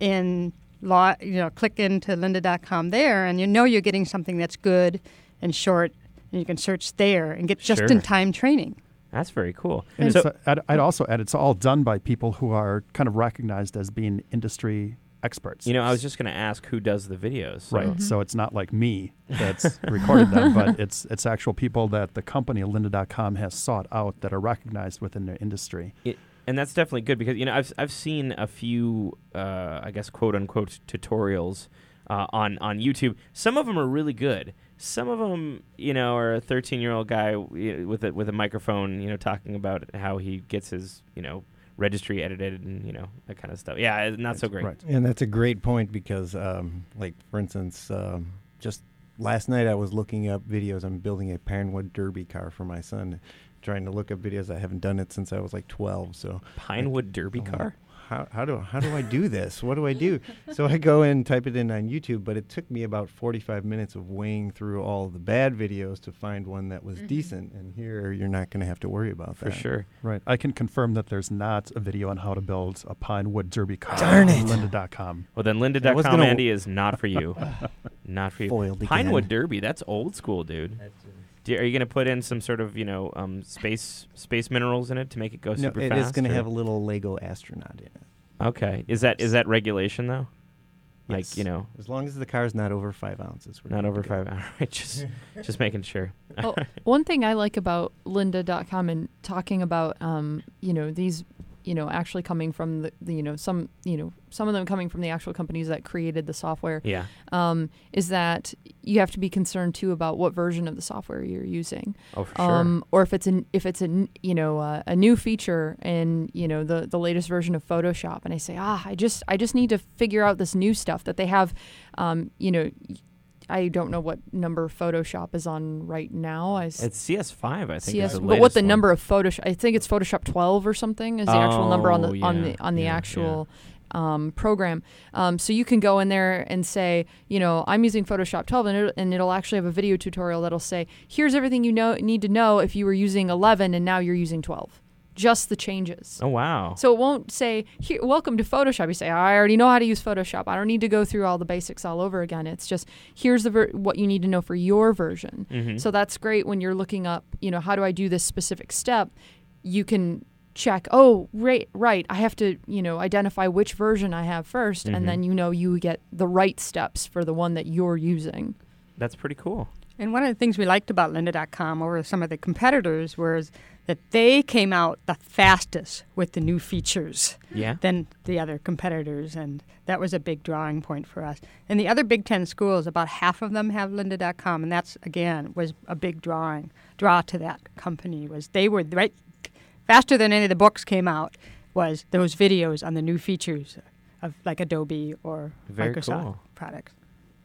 and law, you know, click into lynda.com there, and you know you're getting something that's good and short, and you can search there and get just in time training. That's very cool. And so, it's, uh, I'd, I'd also add it's all done by people who are kind of recognized as being industry experts. you know, I was just going to ask who does the videos. So. Right. So it's not like me that's recorded them, but it's it's actual people that the company lynda.com has sought out that are recognized within their industry. It, and that's definitely good because you know I've I've seen a few uh, I guess quote unquote tutorials uh, on on YouTube. Some of them are really good. Some of them, you know, are a 13 year old guy with a with a microphone, you know, talking about how he gets his you know registry edited and you know that kind of stuff. Yeah, it's not so great. Right. And that's a great point because, um, like, for instance, um, just last night I was looking up videos. I'm building a Pinewood Derby car for my son, trying to look up videos. I haven't done it since I was like 12. So Pinewood Derby Oh, car. How, how do how do I do this? What do I do? so I go in, type it in on YouTube, but it took me about 45 minutes of weighing through all the bad videos to find one that was mm-hmm. decent. And here, you're not going to have to worry about For that. For sure. Right. I can confirm that there's not a video on how to build a pine wood derby car. Darn it. on Lynda.com. Well, then I was lynda.com, gonna- Andy, is not for you. not for you. Foiled Pinewood again. Derby, that's old school, dude. Do, are you going to put in some sort of, you know, um, space space minerals in it to make it go No, super it fast? it is going to have a little Lego astronaut in it. Okay. Is that is that regulation though? Like, Yes. you know, As long as the car's not over five ounces. we're not over five. All right, just just making sure. oh, one thing I like about lynda.com and talking about, um, you know, these, you know, actually coming from the, the, you know, some, you know, some of them coming from the actual companies that created the software. Yeah. Um, is that you have to be concerned too about what version of the software you're using. Oh, for sure. Um, or if it's an if it's a n- you know uh, a new feature in you know the the latest version of Photoshop, and I say ah I just I just need to figure out this new stuff that they have, um, you know. I don't know what number Photoshop is on right now. I s- It's CS5, I think. is the but what latest the one. number of Photoshop? I think it's Photoshop 12 or something is the actual number on Oh, the on yeah, the on the yeah, yeah. actual um, program. Um, so you can go in there and say, you know, I'm using Photoshop 12, and, it, and it'll actually have a video tutorial that'll say, here's everything you know need to know if you were using 11 and now you're using 12. Just the changes. Oh wow. So it won't say, Here, welcome to Photoshop. You say, I already know how to use Photoshop. I don't need to go through all the basics all over again. It's just, here's the ver- what you need to know for your version. Mhm. So that's great when you're looking up, you know, how do I do this specific step? You can check, oh, right, right. I have to, you know, identify which version I have 1st Mhm. and then you know you get the right steps for the one that you're using. That's pretty cool. And one of the things we liked about lynda.com over some of the competitors was that they came out the fastest with the new features Yeah. than the other competitors. And that was a big drawing point for us. And the other Big Ten schools, about half of them have lynda.com. And that's, again, was a big drawing, draw to that company was they were right faster than any of the books came out was those videos on the new features of like Adobe or Very Microsoft cool. products.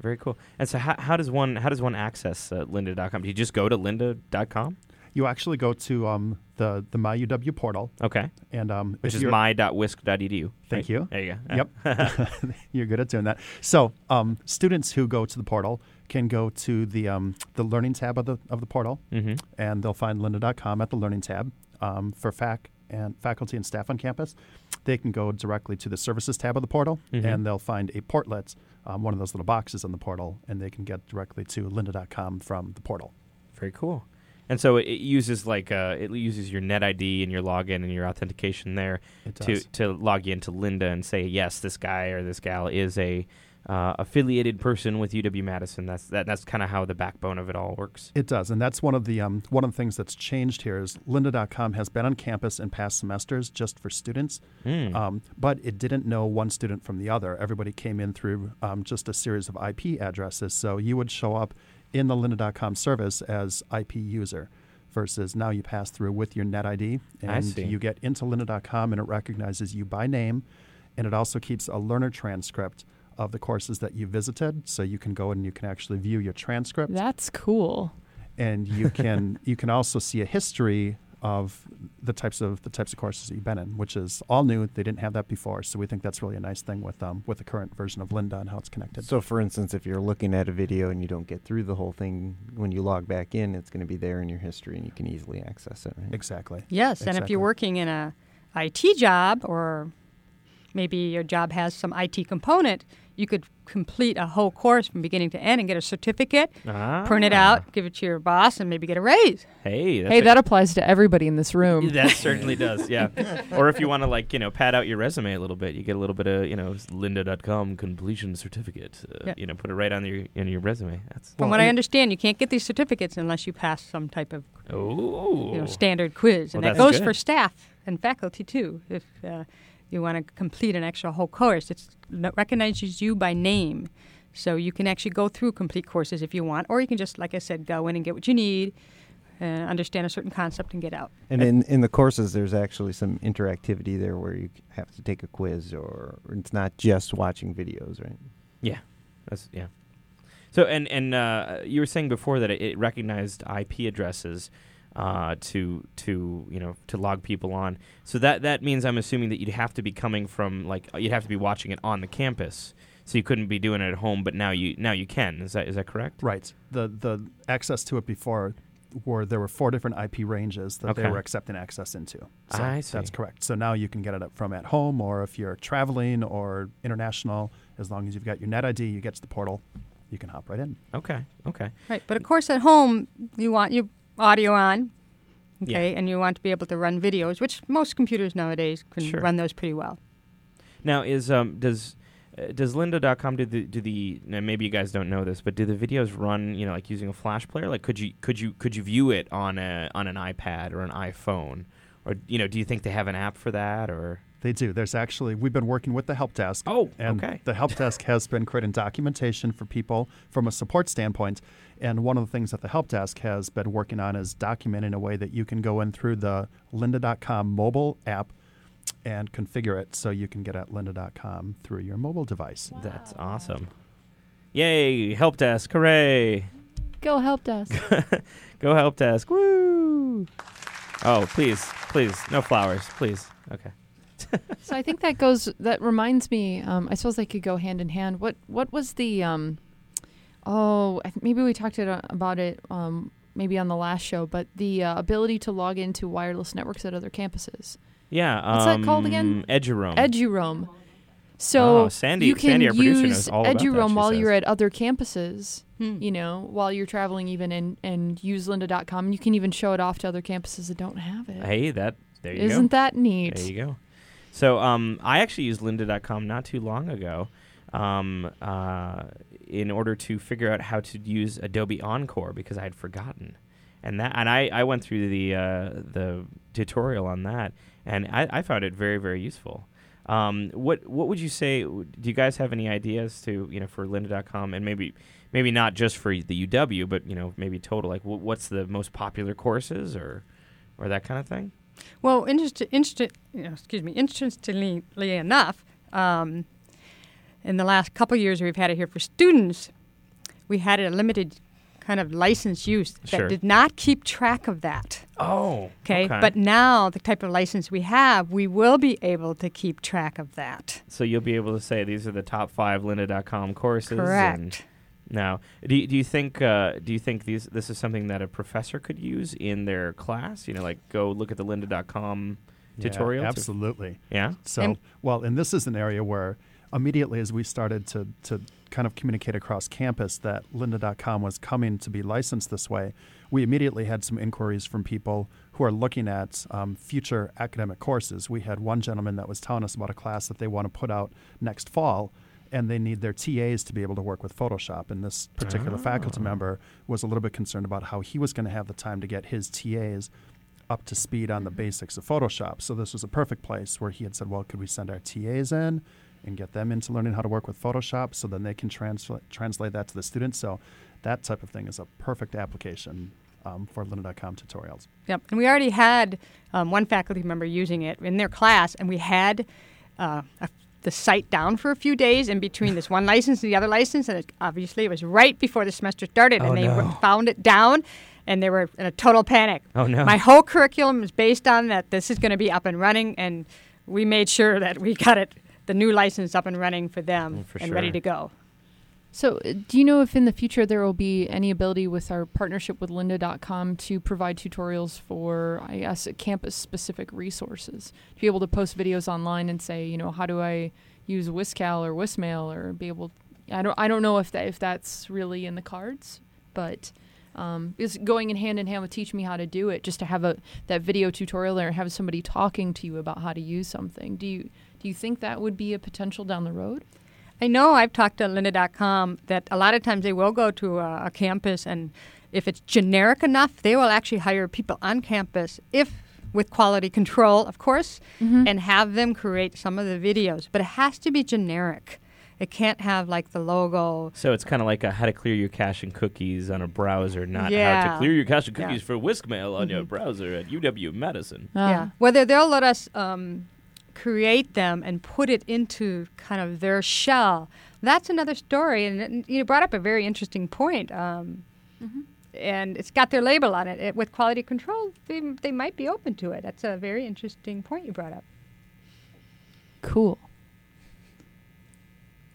Very cool. And so how, how does one how does one access uh, lynda.com? Do you just go to lynda.com? You actually go to um, the the MyUW portal. Okay. And um, Which is my.wisc.edu. Thank right? you. There you go. Yep. You're good at doing that. So, um, students who go to the portal can go to the um, the learning tab of the of the portal, Mhm. and they'll find lynda.com at the learning tab. Um, for fac and faculty and staff on campus, they can go directly to the services tab of the portal, Mhm. and they'll find a portlet, um, one of those little boxes on the portal, and they can get directly to lynda.com from the portal. Very cool. And so it, it uses like uh, it uses your net ID and your login and your authentication there to to log you into Lynda and say yes, this guy or this gal is a uh, affiliated person with UW Madison. That's that, that's kind of how the backbone of it all works. It does, and that's one of the um, one of the things that's changed here is Lynda.com has been on campus in past semesters just for students, Mm. um, but it didn't know one student from the other. Everybody came in through um, just a series of IP addresses, so you would show up in the Lynda.com service as IP user. Versus now you pass through with your net ID and you get into lynda.com and it recognizes you by name and it also keeps a learner transcript of the courses that you visited so you can go and you can actually view your transcript That's cool. and you can you can also see a history of the types of the types of courses that you've been in, which is all new. They didn't have that before, so we think that's really a nice thing with um, with the current version of Lynda and how it's connected. So, for instance, if you're looking at a video and you don't get through the whole thing, when you log back in, it's going to be there in your history and you can easily access it. Right? Exactly. Yes, and if you're working in a IT job or maybe your job has some IT component, you could complete a whole course from beginning to end and get a certificate, print it Ah. out, give it to your boss, and maybe get a raise. Hey, that's hey, a- that applies to everybody in this room. That certainly does, yeah. or if you want to like you know pad out your resume a little bit, you get a little bit of you know lynda.com completion certificate. Uh, Yeah. You know, put it right on your in your resume. That's From what I understand, you can't get these certificates unless you pass some type of oh you know, standard quiz, and Well, that goes good. for staff and faculty too. If uh, you want to complete an extra whole course, it recognizes you by name, so you can actually go through complete courses if you want, or you can just, like I said, go in and get what you need, uh, understand a certain concept, and get out. And in, in the courses, there's actually some interactivity there where you have to take a quiz, or it's not just watching videos, right? Yeah, that's yeah. So and and uh, you were saying before that it, it recognized IP addresses. Uh, to to you know to log people on. So that that means I'm assuming that you'd have to be coming from like you'd have to be watching it on the campus. So you couldn't be doing it at home, but now you now you can. Is that is that correct? Right. The the access to it before were there were four different IP ranges that they were accepting access into. So I see. That's correct. So now you can get it from at home, or if you're traveling or international, as long as you've got your Net ID, you get to the portal, you can hop right in. Okay. Okay. Right, but of course at home you want your audio on, Yeah. okay, and you want to be able to run videos, which most computers nowadays can Sure. run those pretty well. Now is um does uh, does lynda.com do the do the now maybe you guys don't know this but do the videos run you know like using a flash player like could you could you could you view it on a on an iPad or an iPhone or you know do you think they have an app for that or They do. There's actually we've been working with the help desk. Oh, and okay. The help desk has been creating documentation for people from a support standpoint. And one of the things that the help desk has been working on is documenting a way that you can go in through the lynda.com mobile app and configure it so you can get at lynda.com through your mobile device. That's awesome. Yay, help desk. Hooray. Go help desk. Go help desk. Woo. Oh, please. Please. No flowers, please. Okay. so I think that goes. That reminds me. Um, I suppose they could go hand in hand. What What was the? Um, oh, I th- maybe we talked it, uh, about it. Um, maybe on the last show, but the uh, ability to log into wireless networks at other campuses. Yeah. What's that called again? um, Eduroam. EduRoam. So Oh, Sandy- you can Sandy, our use knows all about that, EduRoam while says. you're at other campuses. Hmm. You know, while you're traveling, even and and use lynda.com. You can even show it off to other campuses that don't have it. Hey, that there you go. Isn't that neat? There you go. So um, I actually used lynda.com not too long ago um, uh, in order to figure out how to use Adobe Encore because I had forgotten. And that and I, I went through the uh, the tutorial on that and I, I found it very very useful. Um, what what would you say? Do you guys have any ideas to you know for lynda.com and maybe maybe not just for the UW but you know maybe total like wh- what's the most popular courses or or that kind of thing? Well, interest, excuse me, interestingly enough, um, in the last couple of years we've had it here for students, we had a limited kind of license use that Sure. did not keep track of that. Oh, Okay? okay. But now the type of license we have, we will be able to keep track of that. So you'll be able to say these are the top five lynda.com courses. Correct. And now, do you, do you think uh, do you think these this is something that a professor could use in their class? You know, like go look at the lynda.com Yeah, tutorial. to- absolutely. yeah. So, And- well, and this is an area where immediately as we started to, to kind of communicate across campus that lynda.com was coming to be licensed this way, we immediately had some inquiries from people who are looking at um, future academic courses. We had one gentleman that was telling us about a class that they want to put out next fall. And they need their TAs to be able to work with Photoshop. And this particular faculty member was a little bit concerned about how he was going to have the time to get his TAs up to speed on the basics of Photoshop. So this was a perfect place where he had said, well, could we send our TAs in and get them into learning how to work with Photoshop so then they can transla- translate that to the students? So that type of thing is a perfect application um, for Lynda.com tutorials. Yep. And we already had um, one faculty member using it in their class, and we had uh, a, the site down for a few days in between this one license and the other license. And it, obviously, it was right before the semester started, Oh, and they no. w- found it down, and they were in a total panic. Oh no. My whole curriculum is based on that this is going to be up and running, and we made sure that we got it, the new license up and running for them Mm, for and ready to go. So, do you know if in the future there will be any ability with our partnership with lynda.com to provide tutorials for, I guess, campus specific resources? To be able to post videos online and say, you know, how do I use WiscCal or WiscMail or be able I don't I don't know if that if that's really in the cards, but um, is going in hand in hand with teach me how to do it, just to have a that video tutorial there and have somebody talking to you about how to use something. Do you do you think that would be a potential down the road? I know I've talked to lynda.com that a lot of times they will go to a, a campus and if it's generic enough, they will actually hire people on campus if with quality control, of course, Mm-hmm. and have them create some of the videos. But it has to be generic. It can't have like the logo. So it's kind of like a how to clear your cache and cookies on a browser, not how to clear your cache and Yeah. cookies for WiscMail on your browser at UW Madison. Yeah. Whether they'll let us um, create them and put it into kind of their shell, that's another story. And, and you brought up a very interesting point. Um, and it's got their label on it. it with quality control, they, they might be open to it. That's a very interesting point you brought up. Cool.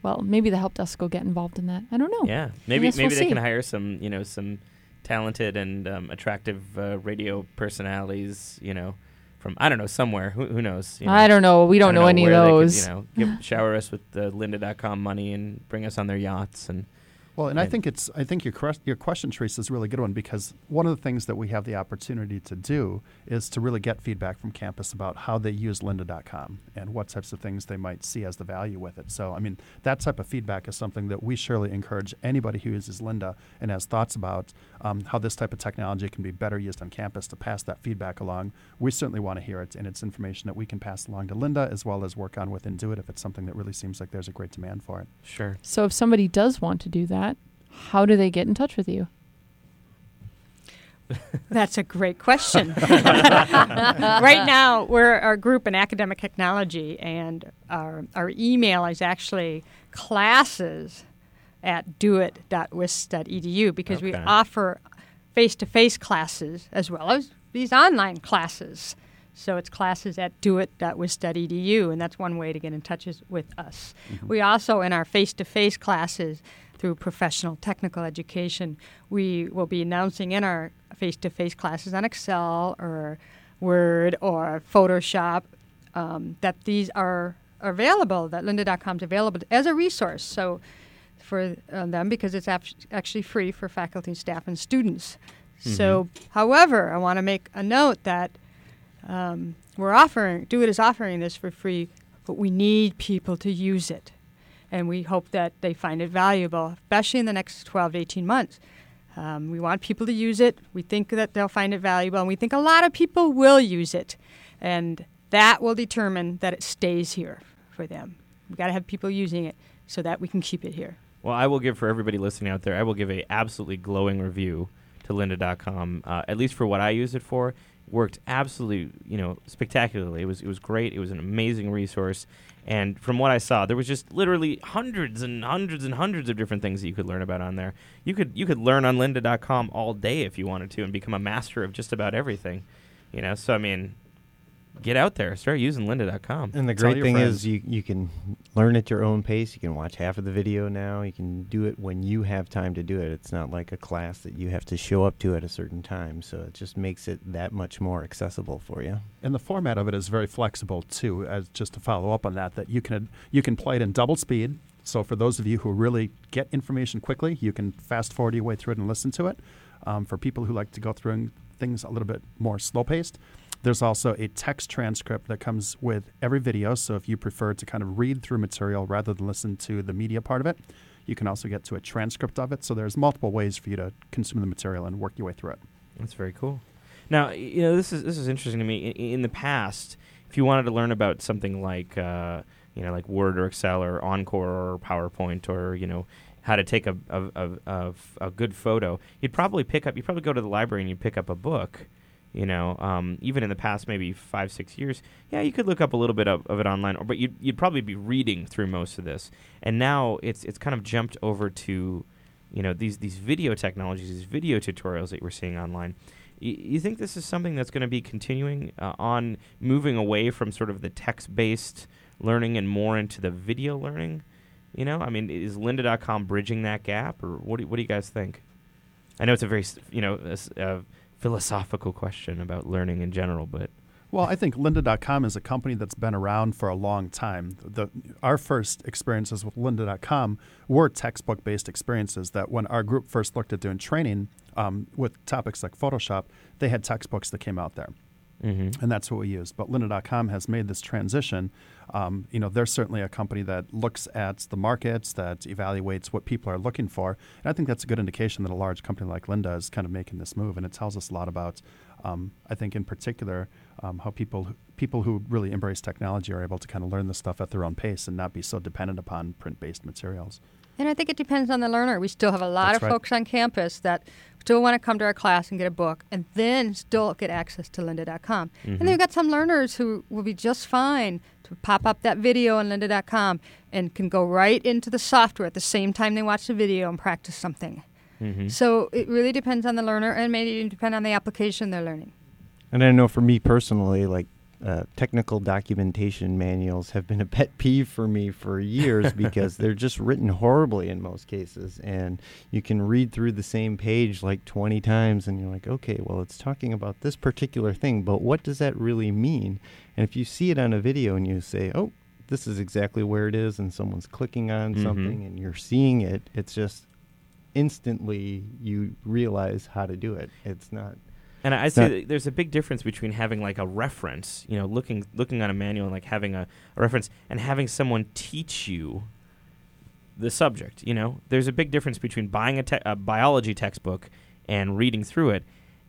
Well, maybe the help desk will get involved in that. I don't know. Yeah, maybe maybe we'll they see. can hire some you know some talented and um, attractive uh, radio personalities. You know, from I don't know somewhere. Who, who knows? You know? I don't know. We don't I know any of they could, those. you know, give, shower us with the Lynda.com money and bring us on their yachts and. Well, and I think it's I think your your question, Teresa, is a really good one because one of the things that we have the opportunity to do is to really get feedback from campus about how they use lynda.com and what types of things they might see as the value with it. So, I mean, that type of feedback is something that we surely encourage anybody who uses Lynda and has thoughts about um, how this type of technology can be better used on campus to pass that feedback along. We certainly want to hear it, and it's information that we can pass along to Lynda as well as work on with Intuit if it's something that really seems like there's a great demand for it. Sure. So if somebody does want to do that, how do they get in touch with you? That's a great question. right now, we're our group in academic technology, and our, our email is actually classes at doit.wisc.edu because we offer face to face classes as well as these online classes. So it's classes at doit.wisc.edu, and that's one way to get in touch with us. Mm-hmm. We also, in our face to face classes through professional technical education, we will be announcing in our face to face classes on Excel or Word or Photoshop um, that these are available, that lynda.com is available as a resource. So for uh, them, because it's ap- actually free for faculty, staff, and students. So, however, I want to make a note that um, we're offering, Do It is offering this for free, but we need people to use it. And we hope that they find it valuable, especially in the next 12 to 18 months. Um, we want people to use it. We think that they'll find it valuable, and we think a lot of people will use it. And that will determine that it stays here for them. We've got to have people using it so that we can keep it here. Well, I will give for everybody listening out there. I will give a absolutely glowing review to Lynda.com. Uh, at least for what I use it for, worked absolutely, you know, spectacularly. It was it was great. It was an amazing resource. And from what I saw, there was just literally hundreds and hundreds and hundreds of different things that you could learn about on there. You could you could learn on Lynda.com all day if you wanted to and become a master of just about everything. You know, so I mean, get out there, start using Lynda.com. And the Tell great your thing friends. is you you can learn at your own pace. You can watch half of the video now. You can do it when you have time to do it. It's not like a class that you have to show up to at a certain time. So it just makes it that much more accessible for you. And the format of it is very flexible too. As just to follow up on that, that you can you can play it in double speed. So for those of you who really get information quickly, you can fast forward your way through it and listen to it. Um, for people who like to go through things a little bit more slow paced, there's also a text transcript that comes with every video. So if you prefer to kind of read through material rather than listen to the media part of it, you can also get to a transcript of it. So there's multiple ways for you to consume the material and work your way through it. That's very cool. Now, you know, this is this is interesting to me. In, in the past, if you wanted to learn about something like, uh, you know, like Word or Excel or Encore or PowerPoint or you know how to take a a a good photo, you'd probably pick up. You'd probably go to the library and you'd pick up a book. You know, um, even in the past maybe five six years, yeah, you could look up a little bit of, of it online, or, but you'd you'd probably be reading through most of this. And now it's it's kind of jumped over to you know these these video technologies, these video tutorials that we're seeing online. Y- you think this is something that's going to be continuing uh, on moving away from sort of the text-based learning and more into the video learning? You know, I mean, is Lynda.com bridging that gap, or what do, what do you guys think? I know it's a very you know philosophical question about learning in general, but Well, I think lynda.com is a company that's been around for a long time. The, our first experiences with lynda.com were textbook based experiences that when our group first looked at doing training um, with topics like Photoshop, they had textbooks that came out there. Mhm. And that's what we use. But lynda.com has made this transition. Um, you know, they're certainly a company that looks at the markets, that evaluates what people are looking for. And I think that's a good indication that a large company like Lynda is kind of making this move. And it tells us a lot about, um, I think in particular, um, how people people who really embrace technology are able to kind of learn this stuff at their own pace and not be so dependent upon print-based materials. And I think it depends on the learner. We still have a lot That's of right. folks on campus that still want to come to our class and get a book and then still get access to lynda.com. And Mhm. then we've got some learners who will be just fine to pop up that video on lynda.com and can go right into the software at the same time they watch the video and practice something. Mhm. So it really depends on the learner and maybe even depend on the application they're learning. And I know for me personally, like uh, technical documentation manuals have been a pet peeve for me for years because they're just written horribly in most cases. And you can read through the same page like 20 times and you're like, okay, well, it's talking about this particular thing, but what does that really mean? And if you see it on a video and you say, oh, this is exactly where it is, and someone's clicking on Mhm. something and you're seeing it, it's just instantly you realize how to do it. It's not. And I I say that there's a big difference between having like a reference, you know, looking looking on a manual and like having a, a reference and having someone teach you the subject. You know, there's a big difference between buying a, te- a biology textbook and reading through it,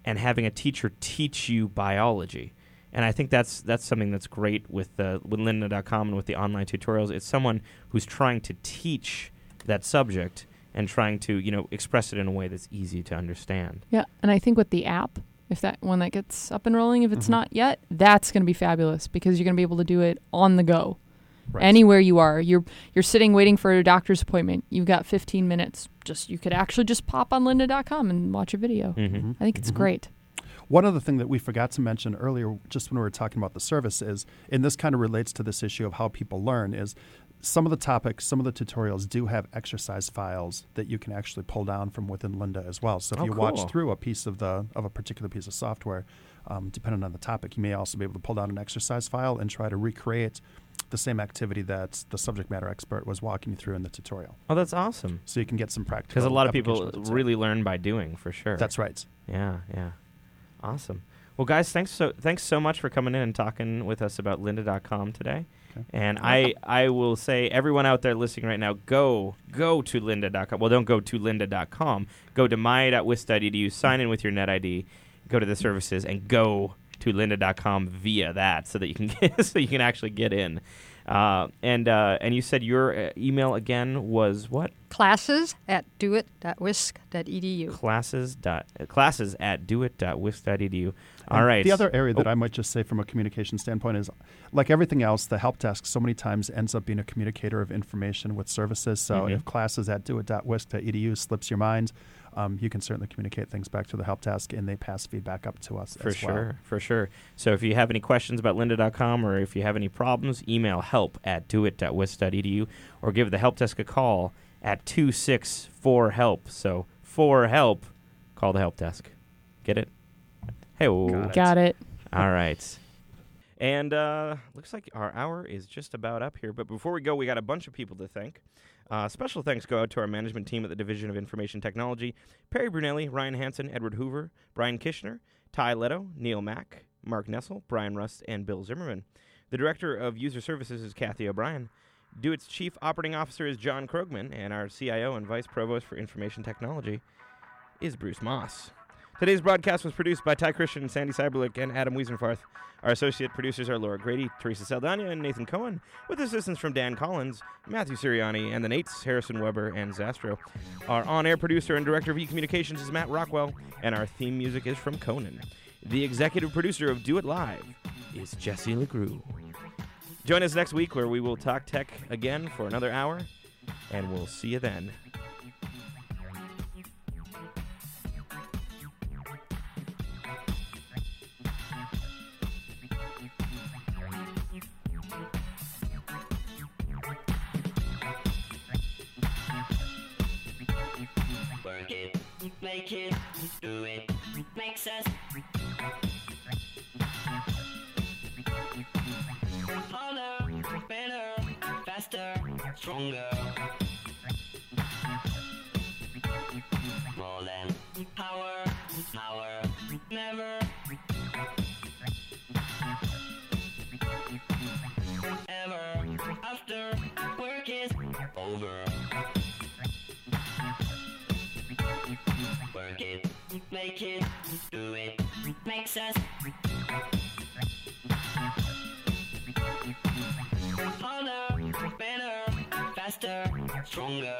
and having a teacher teach you biology. And I think that's that's something that's great with the with Lynda.com and with the online tutorials. It's someone who's trying to teach that subject and trying to you know express it in a way that's easy to understand. Yeah, and I think with the app, if that when that gets up and rolling, if it's Mhm. not yet, that's going to be fabulous because you're going to be able to do it on the go. Right. Anywhere you are, you're you're sitting waiting for a doctor's appointment. You've got 15 minutes. Just you could actually just pop on lynda.com and watch a video. Mhm. I think it's Mhm. great. One other thing that we forgot to mention earlier, just when we were talking about the service, is, and this kind of relates to this issue of how people learn, is some of the topics, some of the tutorials do have exercise files that you can actually pull down from within Lynda as well. So if Oh, you watch through a piece of the of a particular piece of software, um, depending on the topic, you may also be able to pull down an exercise file and try to recreate the same activity that the subject matter expert was walking you through in the tutorial. Oh, that's awesome. So you can get some practice Because a lot of people with it, too. really learn by doing, for sure. That's right. Yeah, yeah. Awesome. Well, guys, thanks so thanks so much for coming in and talking with us about lynda.com today. And I I will say everyone out there listening right now, go go to lynda.com. Well, don't go to lynda.com. Go to my.wisc.edu, sign in with your net ID, go to the services and go to lynda.com via that so that you can get so you can actually get in. Uh, and uh, and you said your uh, email again was what? Classes at doit.wisc.edu. Classes dot uh, classes at doit.wisc.edu. All right. The other area that Oh. I might just say from a communication standpoint is, like everything else, the help desk so many times ends up being a communicator of information with services. So Mhm. if classes at doit.wisc.edu slips your mind, um, you can certainly communicate things back to the help desk, and they pass feedback up to us For as sure, well. for sure. So if you have any questions about lynda.com or if you have any problems, email help at doit.wisc.edu or give the help desk a call at 264 help. So for help, call the help desk. Get it? Hey, Got it. All right. And uh, looks like our hour is just about up here. But before we go, we got a bunch of people to thank. Uh, special thanks go out to our management team at the Division of Information Technology Perry Brunelli, Ryan Hansen, Edward Hoover, Brian Kishner, Ty Leto, Neil Mack, Mark Nessel, Brian Rust, and Bill Zimmerman. The Director of User Services is Kathy O'Brien. DoIT's Chief Operating Officer is John Krogman, and our CIO and Vice Provost for Information Technology is Bruce Maas. Today's broadcast was produced by Ty Christian, Sandy Cyberlick, and Adam Wiesenfarth. Our associate producers are Laura Grady, Teresa Saldana, and Nathan Cohen, with assistance from Dan Collins, Matthew Siriani, and the Nates, Harrison Weber, and Zastro. Our on-air producer and director of e-communications is Matt Rockwell, and our theme music is from Conan. The executive producer of Do It Live is Jesse LeGroux. Join us next week where we will talk tech again for another hour, and we'll see you then. Make it, do it, makes us harder, better, faster, stronger. More than power, us harder, better, faster, stronger.